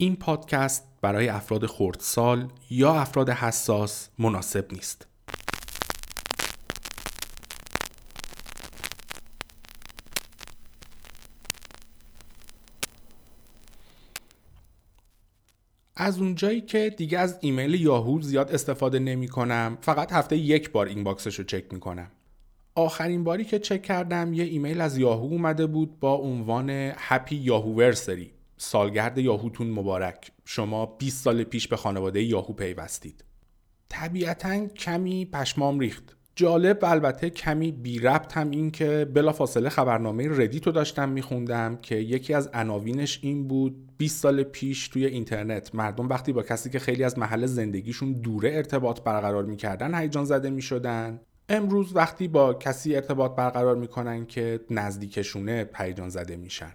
این پادکست برای افراد خردسال یا افراد حساس مناسب نیست. از اونجایی که دیگه از ایمیل یاهو زیاد استفاده نمی کنم فقط هفته یک بار inbox ش رو چک می کنم آخرین باری که چک کردم یه ایمیل از یاهو اومده بود با عنوان هپی یاهو ورسری سالگرد یاهوتون مبارک. شما 20 سال پیش به خانواده یاهو پیوستید. طبیعتا کمی پشمام ریخت. جالب و البته کمی بی ربط هم این که فاصله خبرنامه ردیت رو داشتم میخوندم که یکی از عناوینش این بود 20 سال پیش توی اینترنت مردم وقتی با کسی که خیلی از محل زندگیشون دوره ارتباط برقرار می‌کردن هیجان زده می‌شدن. امروز وقتی با کسی ارتباط برقرار می‌کنن که نزدیکشونه هیجان زده میشن.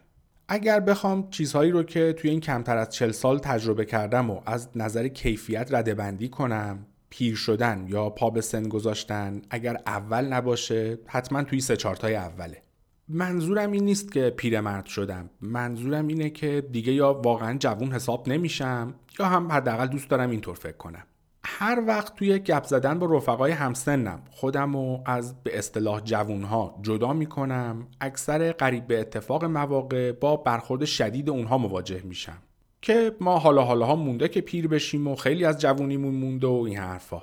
اگر بخوام چیزهایی رو که توی این کمتر از 40 سال تجربه کردم و از نظر کیفیت ردبندی کنم پیر شدن یا پا به سن گذاشتن اگر اول نباشه حتما توی سه چارتای اوله. منظورم این نیست که پیرمرد شدم. منظورم اینه که دیگه یا واقعا جوون حساب نمیشم یا هم حداقل دوست دارم اینطور فکر کنم. هر وقت توی گپ زدن با رفقای همسنم خودم رو از به اصطلاح جوونها جدا می‌کنم اکثر قریب به اتفاق مواقع با برخورد شدید اونها مواجه میشم. که ما حالا حالا ها مونده که پیر بشیم و خیلی از جوونیمون مونده و این حرفا.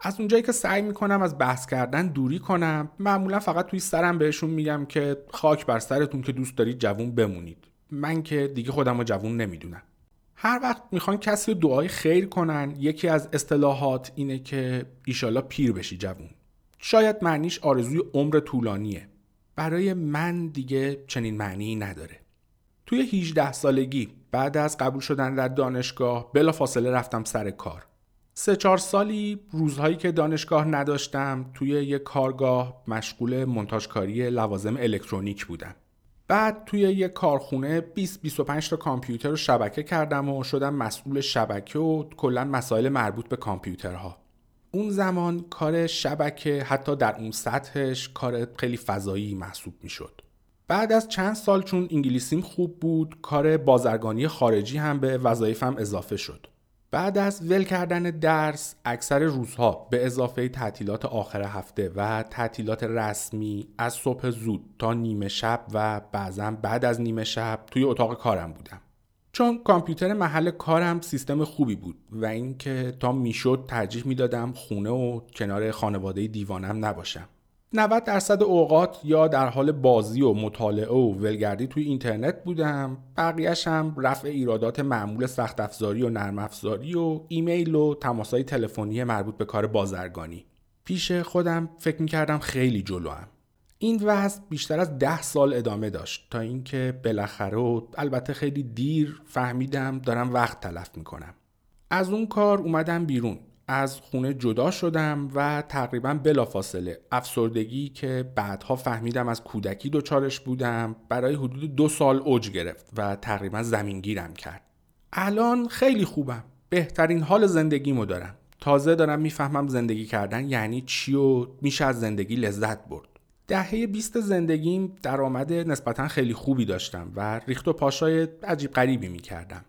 از اونجایی که سعی می‌کنم از بحث کردن دوری کنم معمولا فقط توی سرم بهشون میگم که خاک بر سرتون که دوست دارید جوون بمونید. من که دیگه خودم رو جوون نمی‌دونم. هر وقت می‌خوان کسی رو دعای خیر کنن یکی از اصطلاحات اینه که ایشالا پیر بشی جوون. شاید معنیش آرزوی عمر طولانیه. برای من دیگه چنین معنی نداره. توی 18 سالگی بعد از قبول شدن در دانشگاه بلا فاصله رفتم سر کار. سه چهار سالی روزهایی که دانشگاه نداشتم توی یک کارگاه مشغول منتاجکاری لوازم الکترونیک بودم. بعد توی یک کارخونه 20 25 تا کامپیوتر رو شبکه کردم و شدم مسئول شبکه و کلا مسائل مربوط به کامپیوترها. اون زمان کار شبکه حتی در اون سطحش کار خیلی فضایی محسوب می‌شد. بعد از چند سال چون انگلیسیم خوب بود کار بازرگانی خارجی هم به وظایفم اضافه شد. بعد از ول کردن درس اکثر روزها به اضافه تعطیلات آخر هفته و تعطیلات رسمی از صبح زود تا نیمه شب و بعضا بعد از نیمه شب توی اتاق کارم بودم. چون کامپیوتر محل کارم سیستم خوبی بود و اینکه تا می‌شد ترجیح می‌دادم خونه و کنار خانواده دیوانم نباشم. 90 درصد اوقات یا در حال بازی و مطالعه و ولگردی توی اینترنت بودم. بقیهش هم رفع ایرادات معمول سخت افزاری و نرم افزاری و ایمیل و تماسهای تلفنی مربوط به کار بازرگانی. پیش خودم فکر می‌کردم خیلی جلوام. این وضع بیشتر از ده سال ادامه داشت تا اینکه بالاخره و البته خیلی دیر فهمیدم دارم وقت تلف می‌کنم. از اون کار اومدم بیرون. از خونه جدا شدم و تقریبا بلافاصله. افسردگی که بعدها فهمیدم از کودکی دچارش بودم برای حدود دو سال اوج گرفت و تقریبا زمینگیرم کرد. الان خیلی خوبم. بهترین حال زندگیمو دارم. تازه دارم می‌فهمم زندگی کردن یعنی چی و میشه از زندگی لذت برد. دهه 20 زندگیم درآمد نسبتا خیلی خوبی داشتم و ریخت و پاشای عجیب غریبی می‌کردم.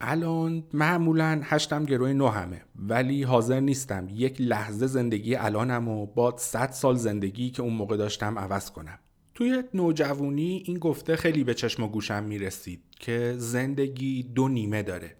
الان معمولا هشتم گروه نو همه ولی حاضر نیستم یک لحظه زندگی الانم و با 100 سال زندگی که اون موقع داشتم عوض کنم. توی نوجوانی این گفته خیلی به چشم و گوشم می‌رسید که زندگی دو نیمه داره.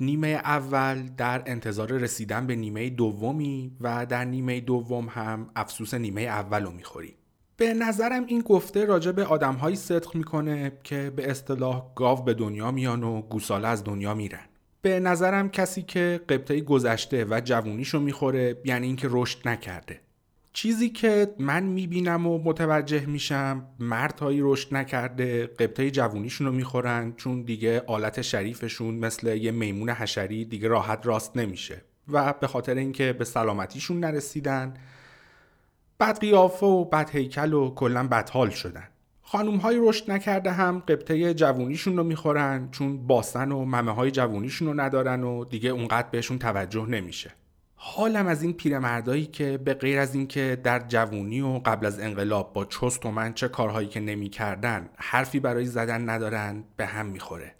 نیمه اول در انتظار رسیدن به نیمه دومی و در نیمه دوم هم افسوس نیمه اول رو می‌خوری به نظرم این گفته راجع به آدمهایی صدق می‌کنه که به اصطلاح گاو به دنیا میان و گوساله از دنیا میرن. به نظرم کسی که قبطه گذشته و جوونیشو می‌خوره یعنی اینکه رشد نکرده. چیزی که من می‌بینم و متوجه میشم مردهایی رشد نکرده قبطه جوونیشون رو می‌خورن چون دیگه آلت شریفشون مثل یه میمون حشری دیگه راحت راست نمیشه و به خاطر اینکه به سلامتیشون نرسیدن بد قیافه و بد هیکل و کلا بدحال شدن. خانوم های رشد نکرده هم قبطه جوونیشون رو می‌خورن چون باسن و ممه های جوونیشون رو ندارن و دیگه اونقدر بهشون توجه نمیشه. حالم از این پیرمردایی که به غیر از اینکه در جوونی و قبل از انقلاب با چست و من چه کارهایی که نمی‌کردن حرفی برای زدن ندارن به هم می‌خوره.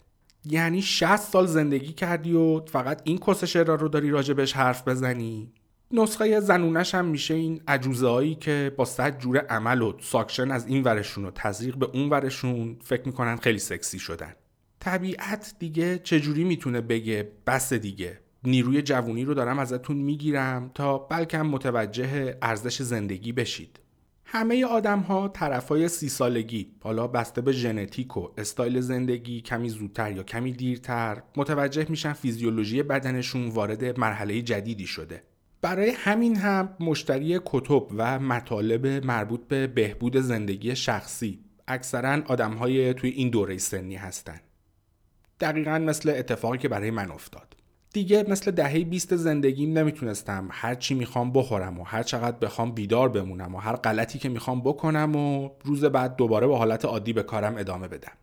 یعنی 60 سال زندگی کردی و فقط این کسشرا رو داری راجبش حرف بزنی؟ نسخه زنونش هم میشه این عجوزه هایی که با صد جور عمل و suction از این ورشون و تزریق به اون ورشون فکر می‌کنن خیلی سکسی شدن. طبیعت دیگه چجوری می‌تونه بگه بس دیگه؟ نیروی جوونی رو دارم ازتون می‌گیرم تا بلکه متوجه ارزش زندگی بشید. همه آدم ها طرف های سی سالگی حالا بسته به ژنتیک و استایل زندگی کمی زودتر یا کمی دیرتر متوجه میشن فیزیولوژی بدنشون وارد مرحله جدیدی شده. برای همین هم مشتری کتب و مطالب مربوط به بهبود زندگی شخصی اکثرا آدم های توی این دوره سنی هستن. دقیقا مثل اتفاقی که برای من افتاد. دیگه مثل دهه 20 زندگیم نمی‌تونستم هر چی می‌خوام بخورم و هر چقدر بخوام بیدار بمونم و هر غلطی که می‌خوام بکنم و روز بعد دوباره به حالت عادی به کارم ادامه بدم.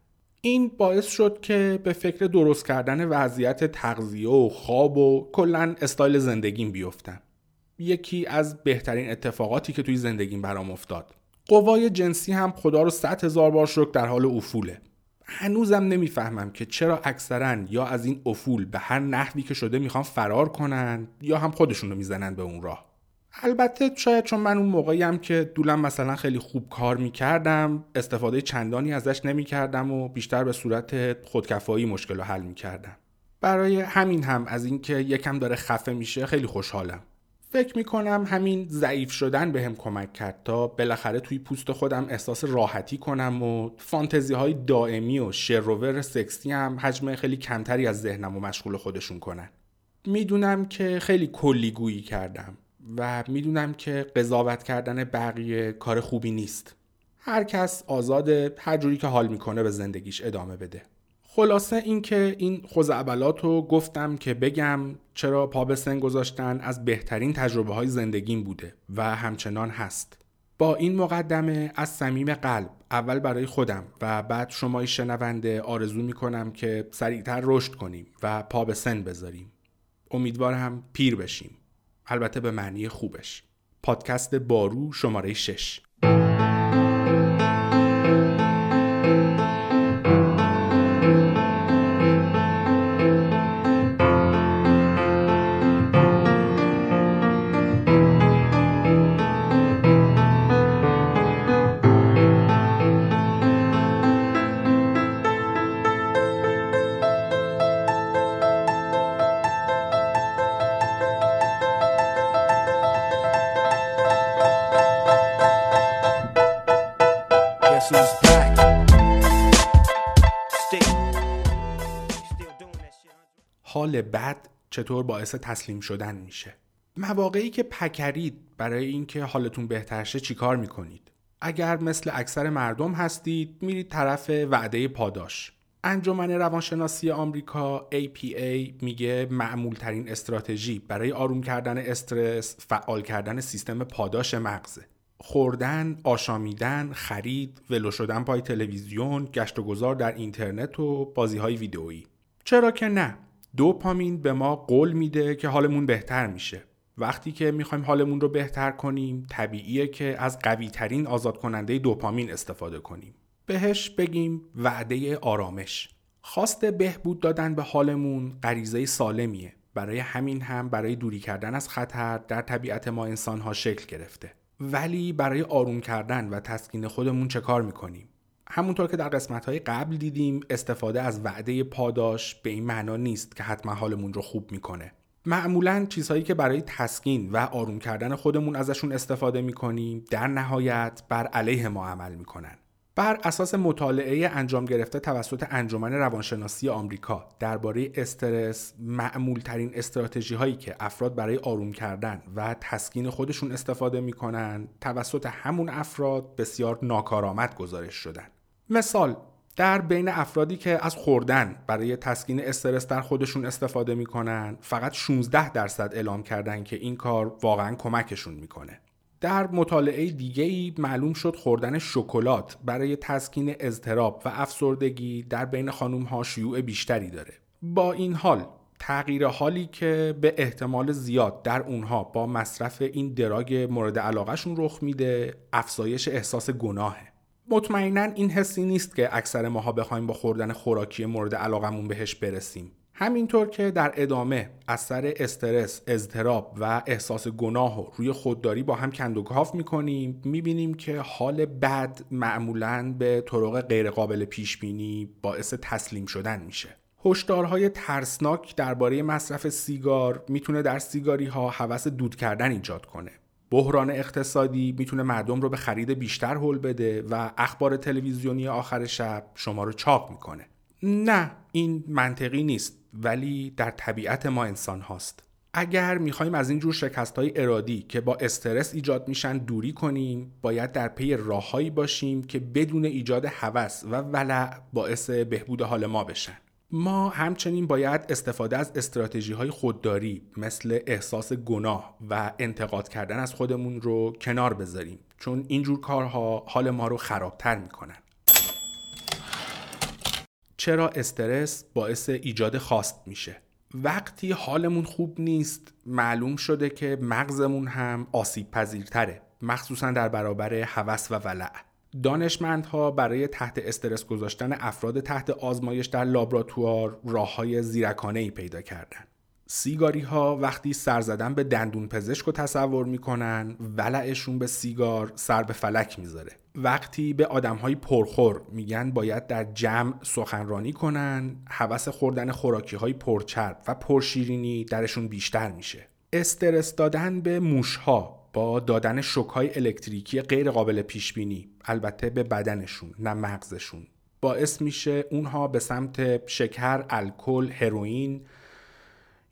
این باعث شد که به فکر درست کردن وضعیت تغذیه و خواب و کلا استایل زندگیم بیفتم. یکی از بهترین اتفاقاتی که توی زندگیم برام افتاد. قوای جنسی هم خدا رو صد هزار بار شکر در حال افوله. هنوزم نمی‌فهمم که چرا اکثرا یا از این افول به هر نحوی که شده می‌خوان فرار کنن یا هم خودشون رو می‌زنن به اون راه. البته شاید چون من اون موقعی هم که دولم مثلا خیلی خوب کار می‌کردم استفاده چندانی ازش نمی‌کردم و بیشتر به صورت خودکفایی مشکل رو حل می‌کردم. برای همین هم از اینکه یکم داره خفه میشه خیلی خوشحالم. فکر می‌کنم همین ضعیف شدن به هم کمک کرد تا بالاخره توی پوست خودم احساس راحتی کنم و فانتزی های دائمی و شروور سکسی هم حجم خیلی کمتری از ذهنم و مشغول خودشون کنن. می‌دونم که خیلی کلیگویی کردم و می‌دونم که قضاوت کردن بقیه کار خوبی نیست. هر کس آزاده هر جوری که حال می‌کنه به زندگیش ادامه بده. خلاصه اینکه این خزعبلات رو گفتم که بگم چرا پا به سن گذاشتن از بهترین تجربه های زندگیم بوده و همچنان هست. با این مقدمه از صمیم قلب اول برای خودم و بعد شمای شنونده آرزو می‌کنم که سریعتر رشد کنیم و پا به سن بذاریم. امیدوارم پیر بشیم. البته به معنی خوبش. پادکست بارو شماره 6 بد چطور باعث تسلیم شدن میشه مواقعی که پکرید برای اینکه حالتون بهتر شه چیکار می‌کنید اگر مثل اکثر مردم هستید میرید طرف وعده پاداش انجمن روانشناسی آمریکا APA میگه معمول ترین استراتژی برای آروم کردن استرس فعال کردن سیستم پاداش مغزه خوردن، آشامیدن، خرید، ولو شدن پای تلویزیون، گشت و گذار در اینترنت و بازی های ویدئویی. چرا که نه؟ دوپامین به ما قول میده که حالمون بهتر میشه. وقتی که می‌خوایم حالمون رو بهتر کنیم طبیعیه که از قوی ترین آزاد کننده دوپامین استفاده کنیم. بهش بگیم وعده آرامش. خواست بهبود دادن به حالمون غریزه سالمیه. برای همین هم برای دوری کردن از خطر در طبیعت ما انسان ها شکل گرفته. ولی برای آروم کردن و تسکین خودمون چه کار می‌کنیم؟ همونطور که در قسمت های قبل دیدیم استفاده از وعده پاداش به این معنا نیست که حتما حالمون رو خوب می‌کنه. معمولا چیزهایی که برای تسکین و آروم کردن خودمون ازشون استفاده می‌کنیم در نهایت بر علیه ما عمل می‌کنن. بر اساس مطالعه انجام گرفته توسط انجمن روانشناسی آمریکا درباره استرس معمول ترین استراتژی هایی که افراد برای آروم کردن و تسکین خودشون استفاده می‌کنن توسط همون افراد بسیار ناکارآمد گزارش شدن. مثال در بین افرادی که از خوردن برای تسکین استرس در خودشون استفاده می‌کنن فقط 16 درصد اعلام کردن که این کار واقعا کمکشون می‌کنه. در مطالعه دیگه ای معلوم شد خوردن شکلات برای تسکین اضطراب و افسردگی در بین خانم ها شیوع بیشتری داره. با این حال تغییر حالی که به احتمال زیاد در اونها با مصرف این دراگ مورد علاقهشون رخ میده افزایش احساس گناهه. مطمئنا این حسی نیست که اکثر ماها بخوایم با خوردن خوراکی مورد علاقمون بهش برسیم. همینطور که در ادامه اثر استرس، اضطراب و احساس گناه و روی خودداری با هم کند و کاف می‌کنیم می‌بینیم که حال بد معمولا به طرق غیرقابل پیش بینی باعث تسلیم شدن میشه. هشدارهای ترسناک درباره مصرف سیگار می‌تونه در سیگاری ها حوس دود کردن ایجاد کنه. بحران اقتصادی می‌تونه مردم رو به خرید بیشتر حل بده و اخبار تلویزیونی آخر شب شما رو چاق می‌کنه. نه این منطقی نیست ولی در طبیعت ما انسان هاست. اگر می‌خوایم از این جور شکست های ارادی که با استرس ایجاد میشن دوری کنیم باید در پی راههایی باشیم که بدون ایجاد هوس و ولع باعث بهبود حال ما بشن. ما همچنین باید استفاده از استراتژی های خودداری مثل احساس گناه و انتقاد کردن از خودمون رو کنار بذاریم. چون اینجور کارها حال ما رو خرابتر می‌کنن. چرا استرس باعث ایجاد خواست میشه؟ وقتی حالمون خوب نیست معلوم شده که مغزمون هم آسیب پذیرتره مخصوصا در برابر هوس و ولع. دانشمندها برای تحت استرس گذاشتن افراد تحت آزمایش در لابراتوار راه های زیرکانه ای پیدا کردند. سیگاری ها وقتی سر زدن به دندون پزشک رو تصور می‌کنن ولعشون به سیگار سر به فلک می‌ذاره وقتی به آدم های پرخور میگن باید در جمع سخنرانی کنن حوس خوردن خوراکی های پرچرب و پرشیرینی درشون بیشتر میشه استرس دادن به موشها با دادن شوک های الکتریکی غیر قابل پیش بینی البته به بدنشون نه مغزشون باعث میشه اونها به سمت شکر، الکل، هروئین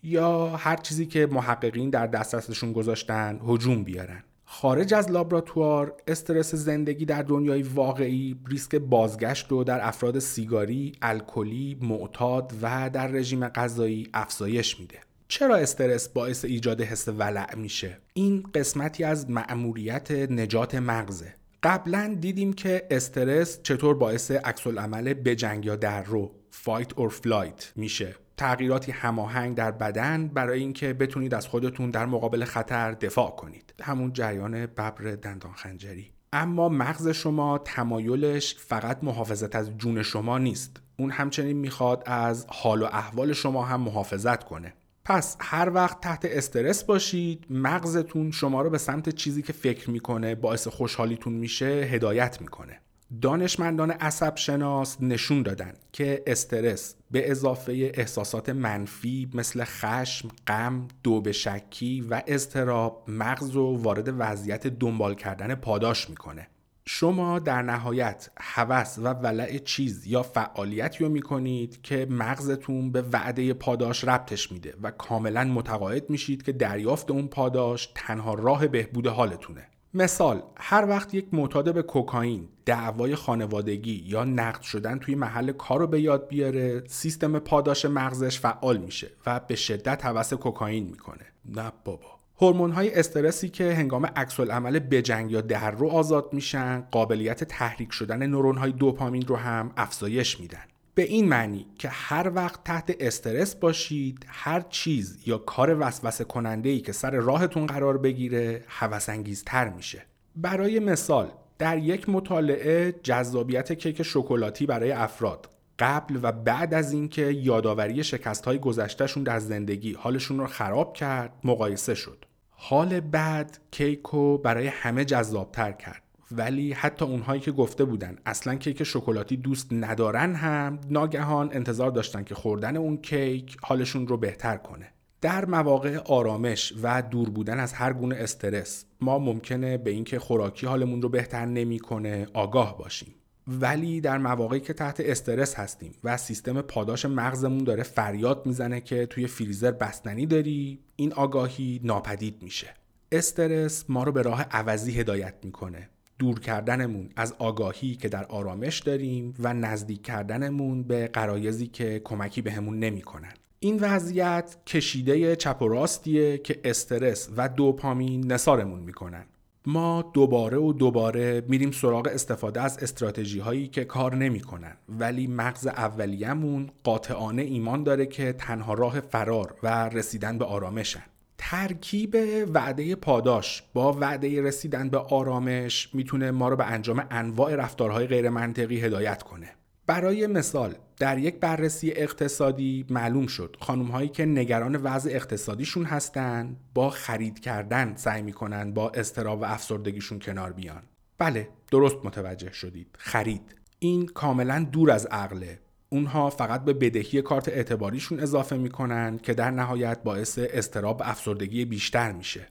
یا هر چیزی که محققین در دسترسشون گذاشتن هجوم بیارن خارج از لابراتوار استرس زندگی در دنیای واقعی ریسک بازگشت رو در افراد سیگاری، الکلی، معتاد و در رژیم غذایی افزایش میده. چرا استرس باعث ایجاد حس ولع میشه؟ این قسمتی از مأموریت نجات مغزه. قبلا دیدیم که استرس چطور باعث عکس العمل بجنگ یا در رو fight or flight میشه. تغییراتی هماهنگ در بدن برای اینکه بتونید از خودتون در مقابل خطر دفاع کنید. همون جریان ببر دندان خنجری. اما مغز شما تمایلش فقط محافظت از جون شما نیست. اون همچنین می‌خواد از حال و احوال شما هم محافظت کنه. پس هر وقت تحت استرس باشید مغزتون شما رو به سمت چیزی که فکر می‌کنه باعث خوشحالیتون میشه هدایت می‌کنه دانشمندان عصب شناس نشون دادن که استرس به اضافه احساسات منفی مثل خشم، غم، دو شکی و اضطراب مغز رو وارد وضعیت دنبال کردن پاداش می‌کنه. شما در نهایت هوس و ولع چیز یا فعالیتی رو می‌کنید که مغزتون به وعده پاداش ربطش میده و کاملا متقاعد میشید که دریافت اون پاداش تنها راه بهبود حالتونه. مثال هر وقت یک معتاد به کوکائین دعوای خانوادگی یا نقد شدن توی محل کار رو به یاد بیاره سیستم پاداش مغزش فعال میشه و به شدت حوس کوکائین می‌کنه نه بابا هورمون های استرسی که هنگام عکس عمل بجنگ یا در رو آزاد میشن قابلیت تحریک شدن نورون های دوپامین رو هم افزایش میدن. به این معنی که هر وقت تحت استرس باشید هر چیز یا کار وسوسه کننده ای که سر راهتون قرار بگیره هوس تر میشه. برای مثال در یک مطالعه جذابیت کیک شکلاتی برای افراد قبل و بعد از اینکه یادآوری شکست های گذشتهشون در زندگی حالشون رو خراب کرد مقایسه شد. حال بعد کیک رو برای همه جذابتر کرد. ولی حتی اونهایی که گفته بودن اصلا کیک شکلاتی دوست ندارن هم ناگهان انتظار داشتن که خوردن اون کیک حالشون رو بهتر کنه. در مواقع آرامش و دور بودن از هر گونه استرس ما ممکنه به اینکه خوراکی حالمون رو بهتر نمی‌کنه آگاه باشیم. ولی در مواقعی که تحت استرس هستیم و سیستم پاداش مغزمون داره فریاد می‌زنه که توی فریزر بستنی داری این آگاهی ناپدید میشه استرس ما رو به راه عوضی هدایت می‌کنه دور کردنمون از آگاهی که در آرامش داریم و نزدیک کردنمون به قرایزی که کمکی بهمون نمی‌کنن. این وضعیت کشیده چپ و راستیه که استرس و دوپامین نسارمون می‌کنن. ما دوباره و دوباره میریم سراغ استفاده از استراتژی هایی که کار نمی‌کنن ولی مغز اولیه‌مون قاطعانه ایمان داره که تنها راه فرار و رسیدن به آرامشن. ترکیب وعده پاداش با وعده رسیدن به آرامش می‌تونه ما رو به انجام انواع رفتارهای غیر منطقی هدایت کنه برای مثال در یک بررسی اقتصادی معلوم شد خانم هایی که نگران وضع اقتصادیشون هستن با خرید کردن سعی می‌کنن با استراب و افسردگیشون کنار بیان. بله درست متوجه شدید. خرید. این کاملا دور از عقله اونها فقط به بدهی کارت اعتباریشون اضافه می‌کنن که در نهایت باعث استراب و افسردگی بیشتر میشه.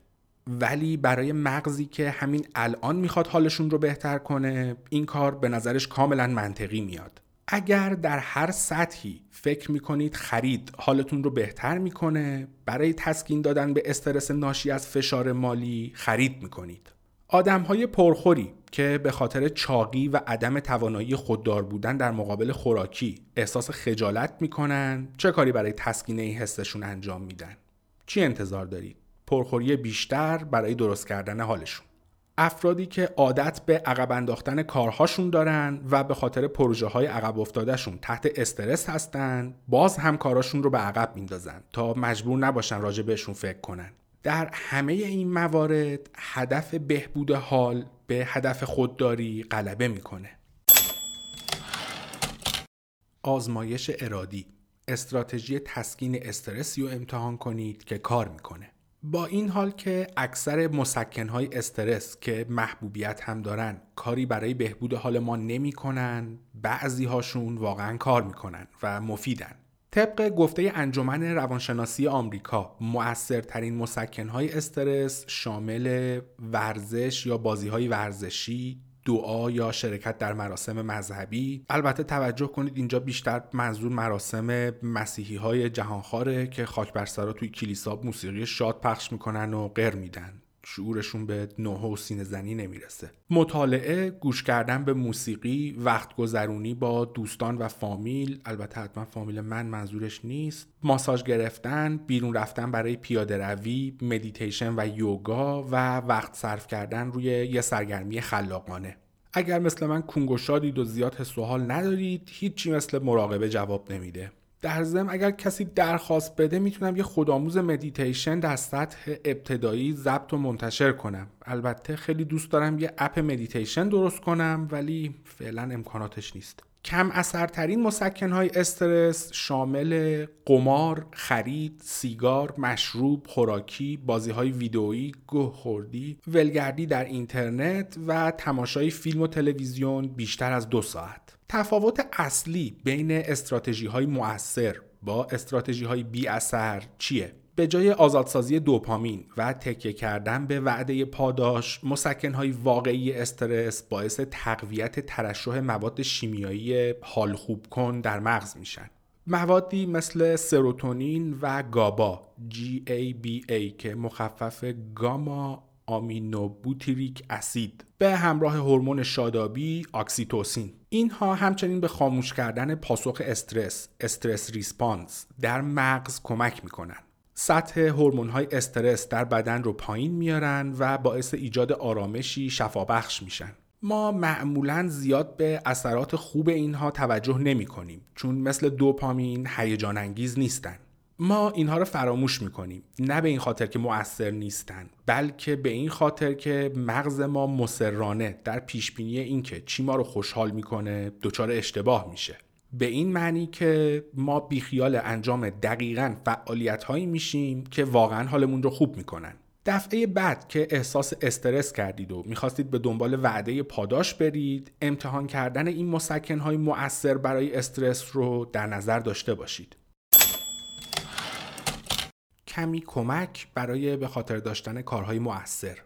ولی برای مغزی که همین الان می‌خواد حالشون رو بهتر کنه این کار به نظرش کاملا منطقی میاد. اگر در هر سطحی فکر می‌کنید خرید حالتون رو بهتر می‌کنه برای تسکین دادن به استرس ناشی از فشار مالی خرید می‌کنید. آدم های پرخوری که به خاطر چاقی و عدم توانایی خوددار بودن در مقابل خوراکی احساس خجالت می‌کنن چه کاری برای تسکین این حسشون انجام میدن؟ چی انتظار دارید؟ پرخوری بیشتر برای درست کردن حالشون. افرادی که عادت به عقب انداختن کارهاشون دارن و به خاطر پروژه های عقب افتادهشون تحت استرس هستن باز هم کاراشون رو به عقب میندازن تا مجبور نباشن راجع بهشون فکر کنن. در همه این موارد هدف بهبود حال به هدف خودداری غلبه می‌کنه. آزمایش ارادی استراتژی تسکین استرسی رو امتحان کنید که کار می‌کنه. با این حال که اکثر مسکنهای استرس که محبوبیت هم دارن کاری برای بهبود حال ما نمی‌کنن بعضی هاشون واقعا کار می‌کنن و مفیدن. طبق گفته انجمن روانشناسی آمریکا مؤثرترین مسکنهای استرس شامل ورزش یا بازیهای ورزشی دعا یا شرکت در مراسم مذهبی. البته توجه کنید اینجا بیشتر منظور مراسم مسیحی های جهانخواره که خاک بر سرا توی کلیسا موسیقی شاد پخش می‌کنن و غیر میدن. شعورشون به نوه و سینه زنی نمی‌رسه. مطالعه گوش کردن به موسیقی وقت گذرونی با دوستان و فامیل البته حتما فامیل من منظورش نیست. ماساژ گرفتن بیرون رفتن برای پیاده روی مدیتیشن و یوگا و وقت صرف کردن روی یه سرگرمی خلاقانه. اگر مثل من کون گشادید و زیاد حس و حال ندارید هیچی مثل مراقبه جواب نمیده. در ضمن اگر کسی درخواست بده می‌تونم یه خودآموز مدیتیشن در سطح ابتدایی ضبط و منتشر کنم البته خیلی دوست دارم یه app مدیتیشن درست کنم ولی فعلا امکاناتش نیست کم اثرترین مسکن های استرس شامل قمار، خرید، سیگار، مشروب، خوراکی، بازی های ویدئویی، گوه خوردی، ولگردی در اینترنت و تماشای فیلم و تلویزیون بیشتر از دو ساعت. تفاوت اصلی بین استراتژی های مؤثر با استراتژی های بی اثر چیه؟ به جای آزادسازی دوپامین و تکیه کردن به وعده پاداش مسکن های واقعی استرس باعث تقویت ترشح مواد شیمیایی حال خوب کن در مغز میشن موادی مثل سروتونین و گابا GABA که مخفف گاما آمینوبوتیریک اسید به همراه هورمون شادابی اکسیتوسین اینها همچنین به خاموش کردن پاسخ استرس stress response در مغز کمک می‌کنن. سطح هورمون های استرس در بدن رو پایین میارن و باعث ایجاد آرامشی شفابخش میشن. ما معمولا زیاد به اثرات خوب اینها توجه نمی کنیم چون مثل دوپامین هیجان انگیز نیستن. ما اینها رو فراموش می‌کنیم. نه به این خاطر که مؤثر نیستن بلکه به این خاطر که مغز ما مسررانه در پیش بینی اینکه چی ما رو خوشحال می‌کنه دچار اشتباه میشه. به این معنی که ما بیخیال انجام دقیقا فعالیت هایی میشیم که واقعا حالمون رو خوب می‌کنن. دفعه بعد که احساس استرس کردید و می‌خواستید به دنبال وعده پاداش برید امتحان کردن این مسکن های مؤثر برای استرس رو در نظر داشته باشید. کمی کمک برای به خاطر داشتن کارهای مؤثر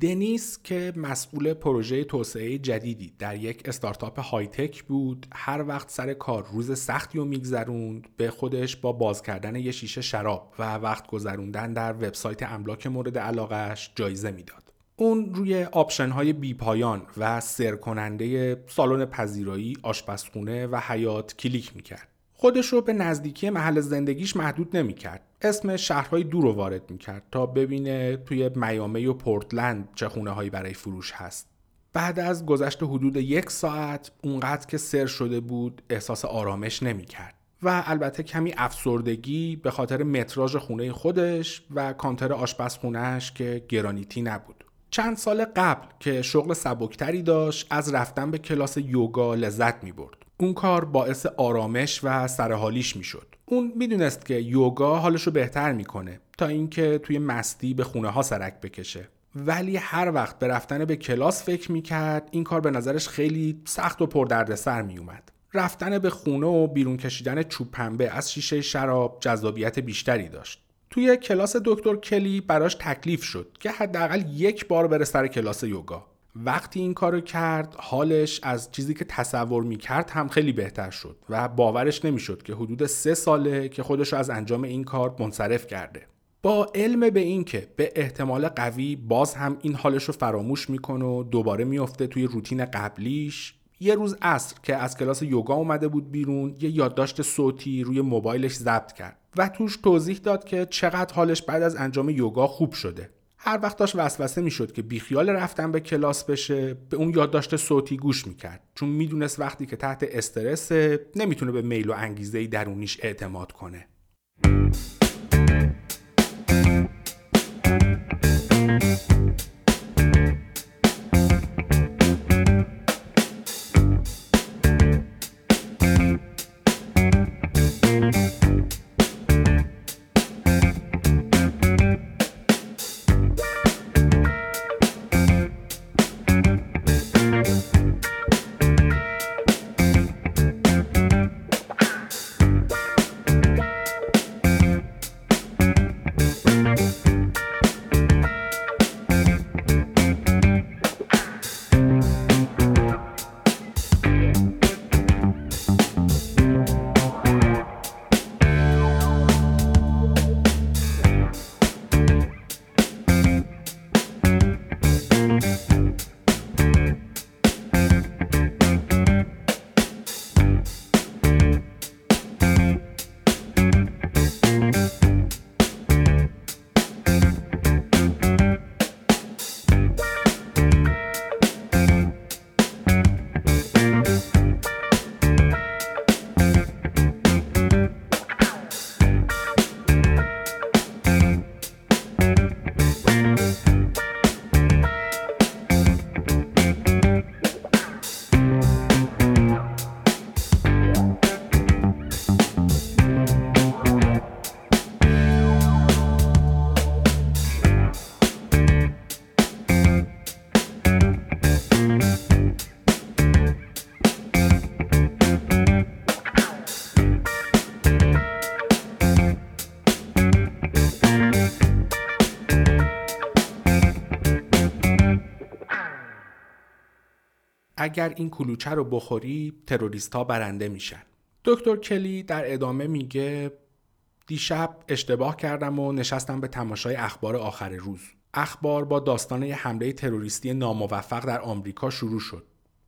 دنیس که مسئول پروژه توسعه جدیدی در یک استارتاپ high tech بود هر وقت سر کار روز سختی رو میگذروند به خودش با باز کردن یه شیشه شراب و وقت گذروندن در وبسایت املاک مورد علاقهش جایزه می‌داد اون روی option های بی پایان و سر کننده سالن پذیرایی، آشپزخونه و حیات کلیک می‌کرد. خودش رو به نزدیکی محل زندگیش محدود نمی‌کرد. اسم شهرهای دور رو وارد می‌کرد تا ببینه توی میامی و پورتلند چه خونه هایی برای فروش هست. بعد از گذشت حدود یک ساعت اونقدر که سر شده بود احساس آرامش نمی‌کرد. و البته کمی افسردگی به خاطر متراژ خونه خودش و کانتر آشپزخونهش که گرانیتی نبود چند سال قبل که شغل سبکتری داشت از رفتن به کلاس یوگا لذت می برد. اون کار باعث آرامش و سرحالیش می‌شد. اون می‌دونست که یوگا حالش رو بهتر می‌کنه تا اینکه توی مستی به خونه ها سرک بکشه. ولی هر وقت به رفتن به کلاس فکر می‌کرد این کار به نظرش خیلی سخت و پردردسر میومد. رفتن به خونه و بیرون کشیدن چوب پنبه از شیشه شراب جذابیت بیشتری داشت. توی کلاس دکتر کلی براش تکلیف شد که حداقل یک بار بره سر کلاس یوگا. وقتی این کارو کرد حالش از چیزی که تصور می‌کرد هم خیلی بهتر شد و باورش نمی‌شد که حدود سه ساله که خودش از انجام این کار منصرف کرده. با علم به این که به احتمال قوی باز هم این حالش رو فراموش می‌کنه و دوباره میفته توی روتین قبلیش یه روز عصر که از کلاس یوگا اومده بود بیرون یه یادداشت صوتی روی موبایلش ضبط کرد و توش توضیح داد که چقدر حالش بعد از انجام یوگا خوب شده. هر وقت داشت وسوسه می‌شد که بیخیال رفتن به کلاس بشه به اون یادداشت صوتی گوش می‌کرد. چون می‌دونست وقتی که تحت استرس نمی‌تونه به میل و انگیزه درونیش اعتماد کنه. اگر این کلوچه رو بخوری تروریست ها برنده میشن. دکتر کلی در ادامه میگه دیشب اشتباه کردم و نشستم به تماشای اخبار آخر روز. اخبار با داستان حمله تروریستی ناموفق در آمریکا شروع شد.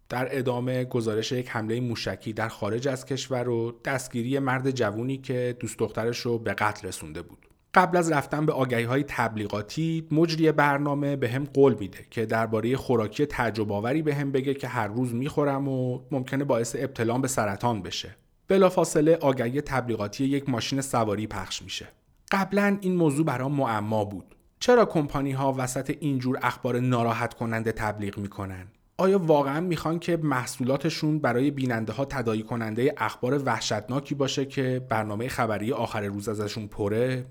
در ادامه گزارش یک حمله موشکی در خارج از کشور و دستگیری مرد جوونی که دوست دخترش رو به قتل رسونده بود. قبل از رفتن به آگهی های تبلیغاتی مجری برنامه به هم قول میده که درباره خوراکی تعجب آوری به هم بگه که هر روز می‌خورم و ممکنه باعث ابتلام به سرطان بشه. بلافاصله آگهی تبلیغاتی یک ماشین سواری پخش میشه. قبلا این موضوع برام معما بود. چرا کمپانی ها وسط اینجور اخبار ناراحت کننده تبلیغ می‌کنن؟ آیا واقعا می‌خوان که محصولاتشون برای بیننده ها تدایی کننده اخبار وحشتناکی باشه که برنامه خبری آخر روز ازشون پره؟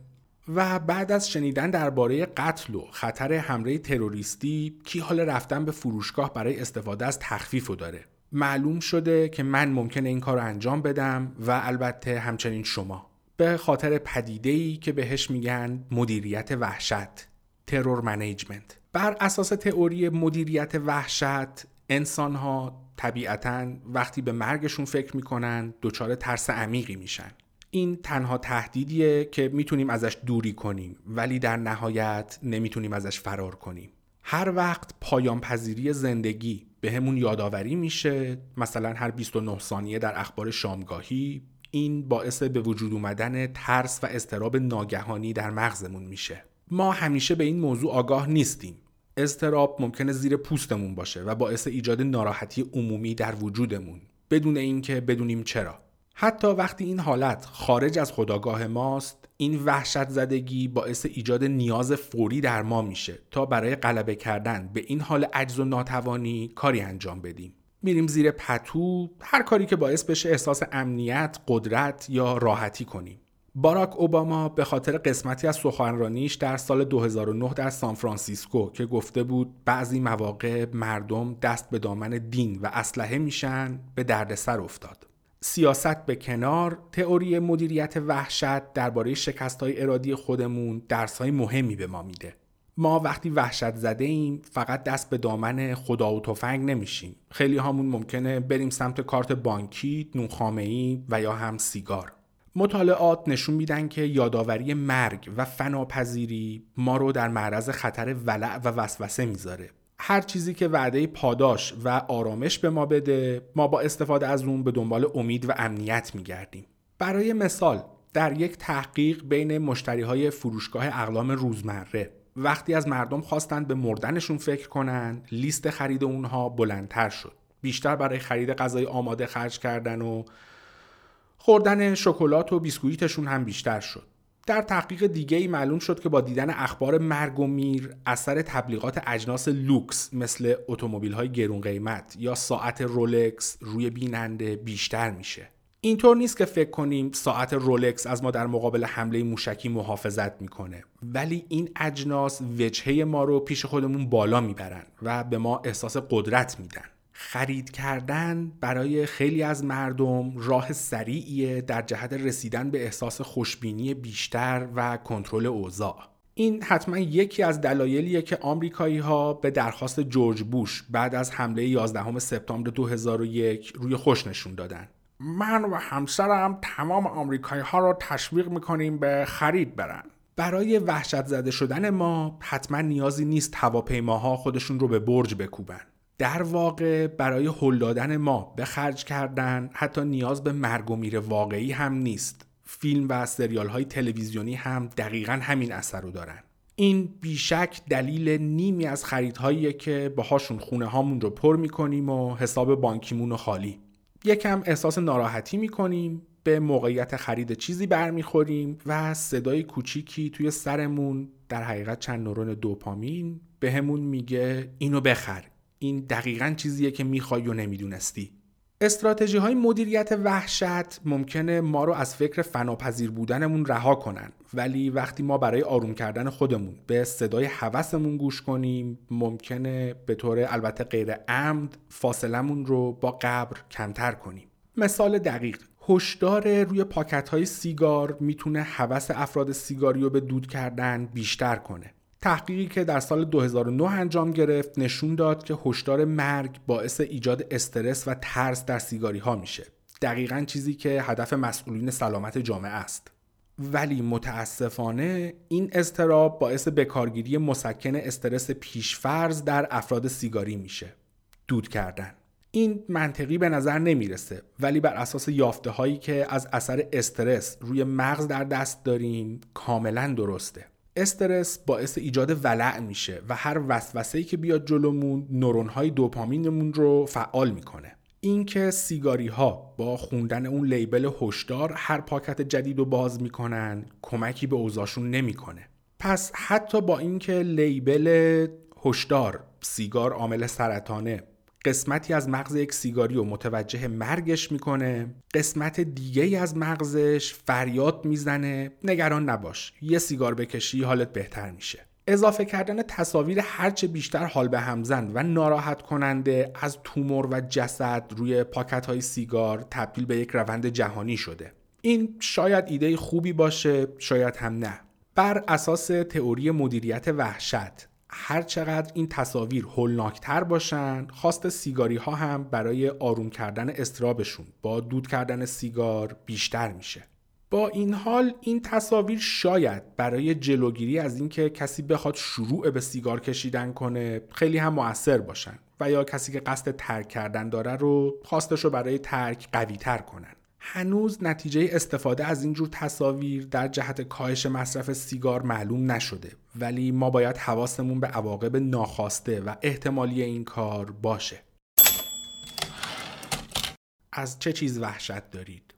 و بعد از شنیدن درباره قتل و خطر حمله تروریستی کی حال رفتن به فروشگاه برای استفاده از تخفیف داره. معلوم شده که من ممکنه این کار رو انجام بدم و البته همچنین شما. به خاطر پدیده که بهش میگن مدیریت وحشت ترور منیجمنت بر اساس تئوری مدیریت وحشت انسان ها طبیعتا وقتی به مرگشون فکر می‌کنن دچار ترس عمیقی میشن. این تنها تهدیدیه که می‌تونیم ازش دوری کنیم ولی در نهایت نمی‌تونیم ازش فرار کنیم. هر وقت پایان پذیری زندگی به همون یادآوری میشه مثلا هر 29 ثانیه در اخبار شامگاهی این باعث به وجود اومدن ترس و استراب ناگهانی در مغزمون میشه. ما همیشه به این موضوع آگاه نیستیم. استراب ممکنه زیر پوستمون باشه و باعث ایجاد ناراحتی عمومی در وجودمون بدون اینکه بدونیم چرا. حتی وقتی این حالت خارج از خداگاه ماست این وحشت زدگی باعث ایجاد نیاز فوری در ما میشه تا برای غلبه کردن به این حال عجز و ناتوانی کاری انجام بدیم میریم زیر پتو هر کاری که باعث بشه احساس امنیت قدرت یا راحتی کنیم باراک اوباما به خاطر قسمتی از سخنرانیش در سال 2009 در سان فرانسیسکو که گفته بود بعضی مواقع مردم دست به دامن دین و اسلحه میشن به دردسر افتاد. سیاست به کنار تئوری مدیریت وحشت درباره شکست های ارادی خودمون درس های مهمی به ما میده. ما وقتی وحشت زده ایم فقط دست به دامن خدا و تفنگ نمیشیم. خیلی هامون ممکنه بریم سمت کارت بانکی، نونخامه ای و یا هم سیگار. مطالعات نشون میدن که یادآوری مرگ و فناپذیری ما رو در معرض خطر ولع و وسوسه می‌ذاره هر چیزی که وعده پاداش و آرامش به ما بده ما با استفاده از اون به دنبال امید و امنیت میگردیم برای مثال در یک تحقیق بین مشتری های فروشگاه اقلام روزمره وقتی از مردم خواستند به مردنشون فکر کنن لیست خرید اونها بلندتر شد بیشتر برای خرید غذای آماده خرج کردن و خوردن شکلات و بیسکویتشون هم بیشتر شد. در تحقیق دیگه ای معلوم شد که با دیدن اخبار مرگ و میر اثر تبلیغات اجناس لوکس مثل اتومبیل های گرون قیمت یا ساعت رولکس روی بیننده بیشتر میشه. اینطور نیست که فکر کنیم ساعت رولکس از ما در مقابل حمله موشکی محافظت می‌کنه ولی این اجناس وجهه ما رو پیش خودمون بالا می‌برن و به ما احساس قدرت میدن خرید کردن برای خیلی از مردم راه سریعیه در جهت رسیدن به احساس خوشبینی بیشتر و کنترل اوضاع. این حتما یکی از دلایلیه که آمریکایی ها به درخواست جورج بوش بعد از حمله 11 سپتامبر 2001 روی خوش نشون دادن. من و همسرم تمام آمریکایی ها رو تشویق می‌کنیم به خرید برن. برای وحشت زده شدن ما حتما نیازی نیست هواپیماها خودشون رو به برج بکوبن. در واقع برای هل دادن ما به خرج کردن حتی نیاز به مرگ و میر واقعی هم نیست. فیلم و سریال های تلویزیونی هم دقیقا همین اثر رو دارن. این بیشک دلیل نیمی از خریدهایی که باهاشون خونه هامون رو پر می‌کنیم و حساب بانکیمون رو خالی. یکم احساس ناراحتی می‌کنیم به موقعیت خرید چیزی برمیخوریم و صدای کوچیکی توی سرمون در حقیقت چند نورون دوپامین بهمون میگه اینو بخر. این دقیقا چیزیه که می‌خوای و نمی‌دونستی. استراتژی های مدیریت وحشت ممکنه ما رو از فکر فناپذیر بودنمون رها کنن ولی وقتی ما برای آروم کردن خودمون به صدای حوسمون گوش کنیم ممکنه به طور البته غیر عمد فاصلمون رو با قبر کمتر کنیم. مثال دقیق هشدار روی پاکت های سیگار می‌تونه حوس افراد سیگاری رو به دود کردن بیشتر کنه. تحقیقی که در سال 2009 انجام گرفت نشون داد که هشدار مرگ باعث ایجاد استرس و ترس در سیگاری ها میشه. دقیقا چیزی که هدف مسئولین سلامت جامعه است. ولی متاسفانه این استراب باعث بکارگیری مسکن استرس پیشفرز در افراد سیگاری میشه. دود کردن. این منطقی به نظر نمی‌رسه ولی بر اساس یافته هایی که از اثر استرس روی مغز در دست داریم کاملا درسته. استرس باعث ایجاد ولع میشه و هر وسوسه‌ای که بیاد جلومون نورون های دوپامینمون رو فعال می‌کنه. اینکه سیگاری ها با خوندن اون لیبل هشدار هر پاکت جدید رو باز می‌کنن کمکی به اوضاعشون نمی‌کنه. پس حتی با اینکه لیبل هشدار سیگار عامل سرطانه قسمتی از مغز یک سیگاری رو متوجه مرگش می‌کنه. قسمت دیگه از مغزش فریاد می‌زنه. نگران نباش یه سیگار بکشی حالت بهتر میشه. اضافه کردن تصاویر هرچه بیشتر حال به همزن و ناراحت کننده از تومور و جسد روی پاکت های سیگار تبدیل به یک روند جهانی شده. این شاید ایده خوبی باشه شاید هم نه. بر اساس تئوری مدیریت وحشت هر چقدر این تصاویر هولناکتر باشن خواست سیگاری ها هم برای آروم کردن استرابشون با دود کردن سیگار بیشتر میشه. با این حال این تصاویر شاید برای جلوگیری از اینکه کسی بخواد شروع به سیگار کشیدن کنه خیلی هم موثر باشن و یا کسی که قصد ترک کردن داره رو خواستش رو برای ترک قوی تر کنن. هنوز نتیجه استفاده از اینجور تصاویر در جهت کاهش مصرف سیگار معلوم نشده. ولی ما باید حواسمون به عواقب ناخواسته و احتمالی این کار باشه. از چه چیز وحشت دارید؟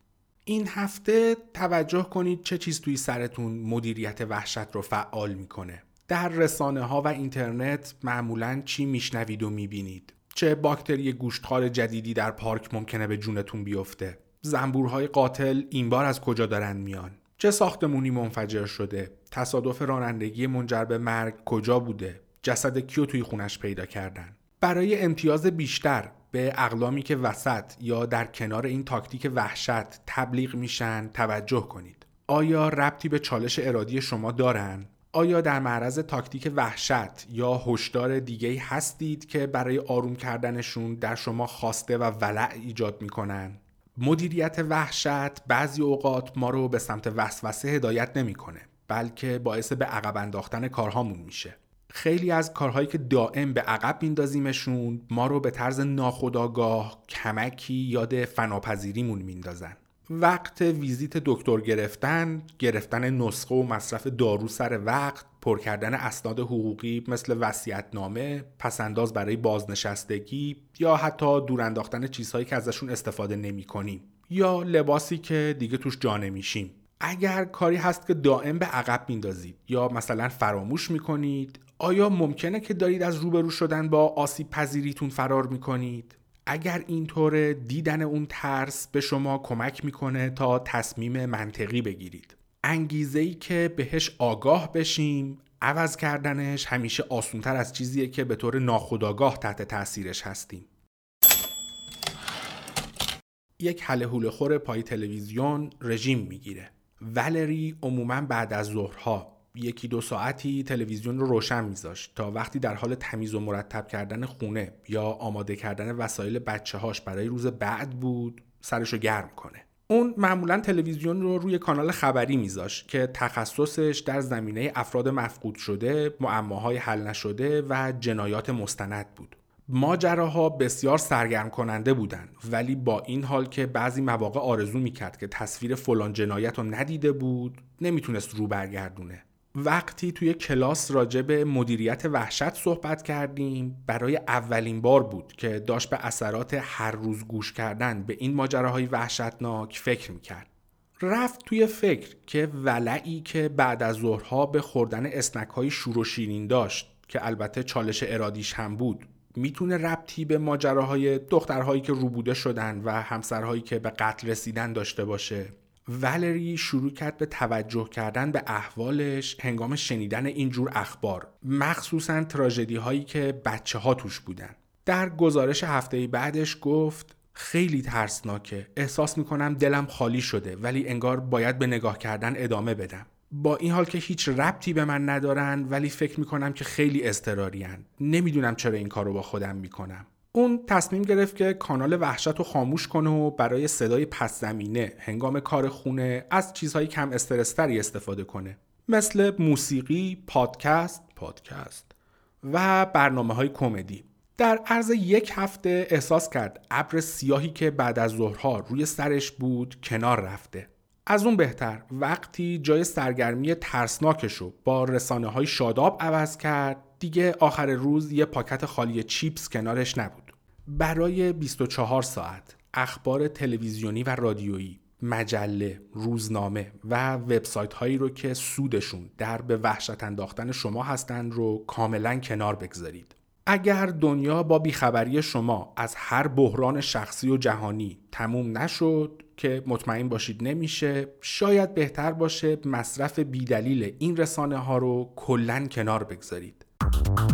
این هفته توجه کنید چه چیز توی سرتون مدیریت وحشت رو فعال می‌کنه. در رسانه ها و اینترنت معمولا چی میشنوید و می‌بینید؟ چه باکتری گوشتخوار جدیدی در پارک ممکنه به جونتون بیفته؟ زنبورهای قاتل این بار از کجا دارن میان؟ چه ساختمونی منفجر شده؟ تصادف رانندگی منجر به مرگ کجا بوده؟ جسد کیو توی خونش پیدا کردن؟ برای امتیاز بیشتر به اقلامی که وسط یا در کنار این تاکتیک وحشت تبلیغ میشن توجه کنید. آیا ربطی به چالش ارادی شما دارن؟ آیا در معرض تاکتیک وحشت یا هشدار دیگه هستید که برای آروم کردنشون در شما خواسته و ولع ایجاد می‌کنن؟ مدیریت وحشت بعضی اوقات ما رو به سمت وسوسه هدایت نمی‌کنه بلکه باعث به عقب انداختن کارهامون میشه. خیلی از کارهایی که دائم به عقب میندازیمشون ما رو به طرز ناخودآگاه کمکی یاد فناپذیریمون میندازن. وقت ویزیت دکتر گرفتن، گرفتن نسخه و مصرف دارو سر وقت، پر کردن اسناد حقوقی مثل وصیت‌نامه، پسنداز برای بازنشستگی یا حتی دور انداختن چیزهایی که ازشون استفاده نمی کنیم یا لباسی که دیگه توش جا نمیشیم. اگر کاری هست که دائم به عقب میندازید یا مثلا فراموش می‌کنید آیا ممکنه که دارید از روبرو شدن با آسیب پذیریتون فرار می‌کنید؟ اگر اینطور دیدن اون ترس به شما کمک می‌کنه تا تصمیم منطقی بگیرید انگیزه ای که بهش آگاه بشیم عوض کردنش همیشه آسونتر از چیزیه که به طور ناخودآگاه تحت تاثیرش هستیم. یک حله خور پای تلویزیون رژیم می‌گیره. ولری عموما بعد از ظهرها یکی دو ساعتی تلویزیون رو روشن میذاشت تا وقتی در حال تمیز و مرتب کردن خونه یا آماده کردن وسایل بچه هاش برای روز بعد بود سرشو گرم کنه. اون معمولا تلویزیون رو روی کانال خبری میذاشت که تخصصش در زمینه افراد مفقود شده، معماهای حل نشده و جنایات مستند بود. ماجراها بسیار سرگرم کننده بودند ولی با این حال که بعضی مواقع آرزو می‌کرد که تصویر فلان جنایت رو ندیده بود نمی‌تونست رو برگردونه وقتی توی کلاس راجع به مدیریت وحشت صحبت کردیم برای اولین بار بود که داشت به اثرات هر روز گوش کردن به این ماجراهای وحشتناک فکر می‌کرد. رفت توی فکر که ولعی که بعد از ظهرها به خوردن اسنک های شور و شیرین داشت که البته چالش ارادیش هم بود. می‌تونه ربطی به ماجراهای دخترهایی که روبوده شدن و همسرهایی که به قتل رسیدن داشته باشه. ولری شروع کرد به توجه کردن به احوالش هنگام شنیدن اینجور اخبار. مخصوصا تراژدی هایی که بچه ها توش بودن. در گزارش هفته بعدش گفت خیلی ترسناکه. احساس می‌کنم دلم خالی شده ولی انگار باید به نگاه کردن ادامه بدم. با این حال که هیچ ربطی به من ندارن ولی فکر می‌کنم که خیلی اضطراریان نمی‌دونم چرا این کار رو با خودم می‌کنم. اون تصمیم گرفت که کانال وحشت رو خاموش کنه و برای صدای پس زمینه هنگام کار خونه از چیزهای کم استرستری استفاده کنه. مثل موسیقی، پادکست، پادکست و برنامه های کمدی. در عرض یک هفته احساس کرد ابر سیاهی که بعد از ظهرها روی سرش بود کنار رفته. از اون بهتر وقتی جای سرگرمی ترسناکش رو با رسانه های شاداب عوض کرد دیگه آخر روز یه پاکت خالی چیپس کنارش نبود برای 24 ساعت اخبار تلویزیونی و رادیویی مجله، روزنامه و وبسایت هایی رو که سودشون در به وحشت انداختن شما هستند رو کاملا کنار بگذارید. اگر دنیا با بیخبری شما از هر بحران شخصی و جهانی تموم نشد که مطمئن باشید نمیشه شاید بهتر باشه مصرف بیدلیل این رسانه ها رو کلا کنار بگذارید you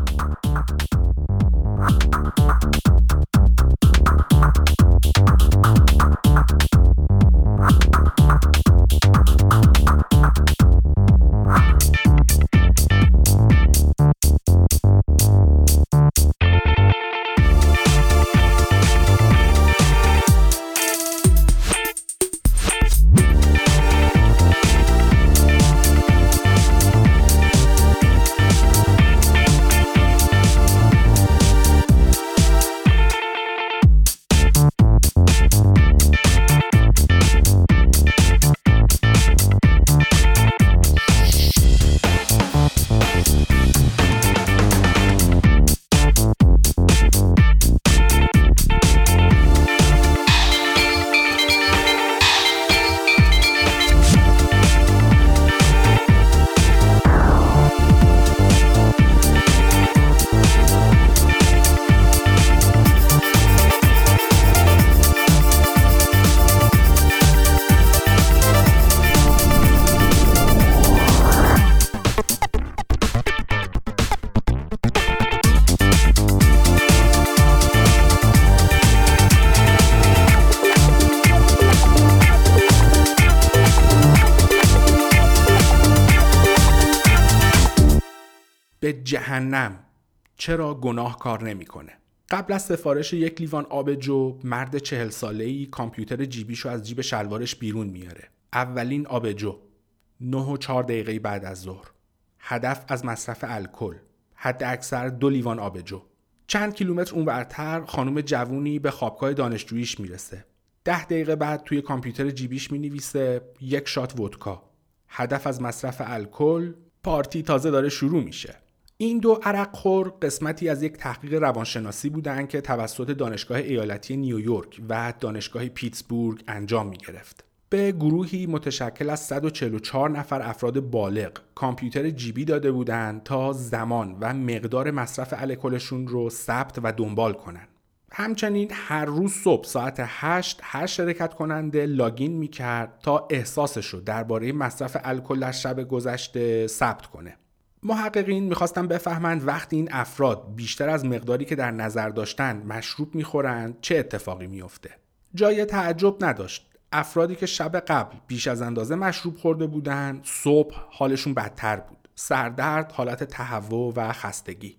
جهنم. چرا گناه کار نمی‌کنه؟ قبل از سفارش یک لیوان آب جو مرد چهل ساله ای کامپیوتر جیبیشو از جیب شلوارش بیرون میاره. اولین آب جو 9 و 4 دقیقه بعد از ظهر. هدف از مصرف الکل. حد اکثر دو لیوان آب جو چند کیلومتر اونورتر خانم جوونی به خوابگاه دانشجوییش می‌رسه. ده دقیقه بعد توی کامپیوتر جیبیش می نویسه یک شات ودکا. هدف از مصرف الکل پارتی تازه داره شروع میشه. این دو عرق خور قسمتی از یک تحقیق روانشناسی بودند که توسط دانشگاه ایالتی نیویورک و دانشگاه پیتسبورگ انجام می گرفت. به گروهی متشکل از 144 نفر افراد بالغ کامپیوتر جیبی داده بودند تا زمان و مقدار مصرف الکلشون رو ثبت و دنبال کنند. همچنین هر روز صبح ساعت 8 هر شرکت کننده لاگین می کرد تا احساسش رو درباره مصرف الکل در شب گذشته ثبت کنه. محققین می‌خواستن بفهمند وقتی این افراد بیشتر از مقداری که در نظر داشتن مشروب می‌خورند چه اتفاقی میافته. جای تعجب نداشت. افرادی که شب قبل بیش از اندازه مشروب خورده بودند صبح حالشون بدتر بود. سردرد، حالت تهوع و خستگی.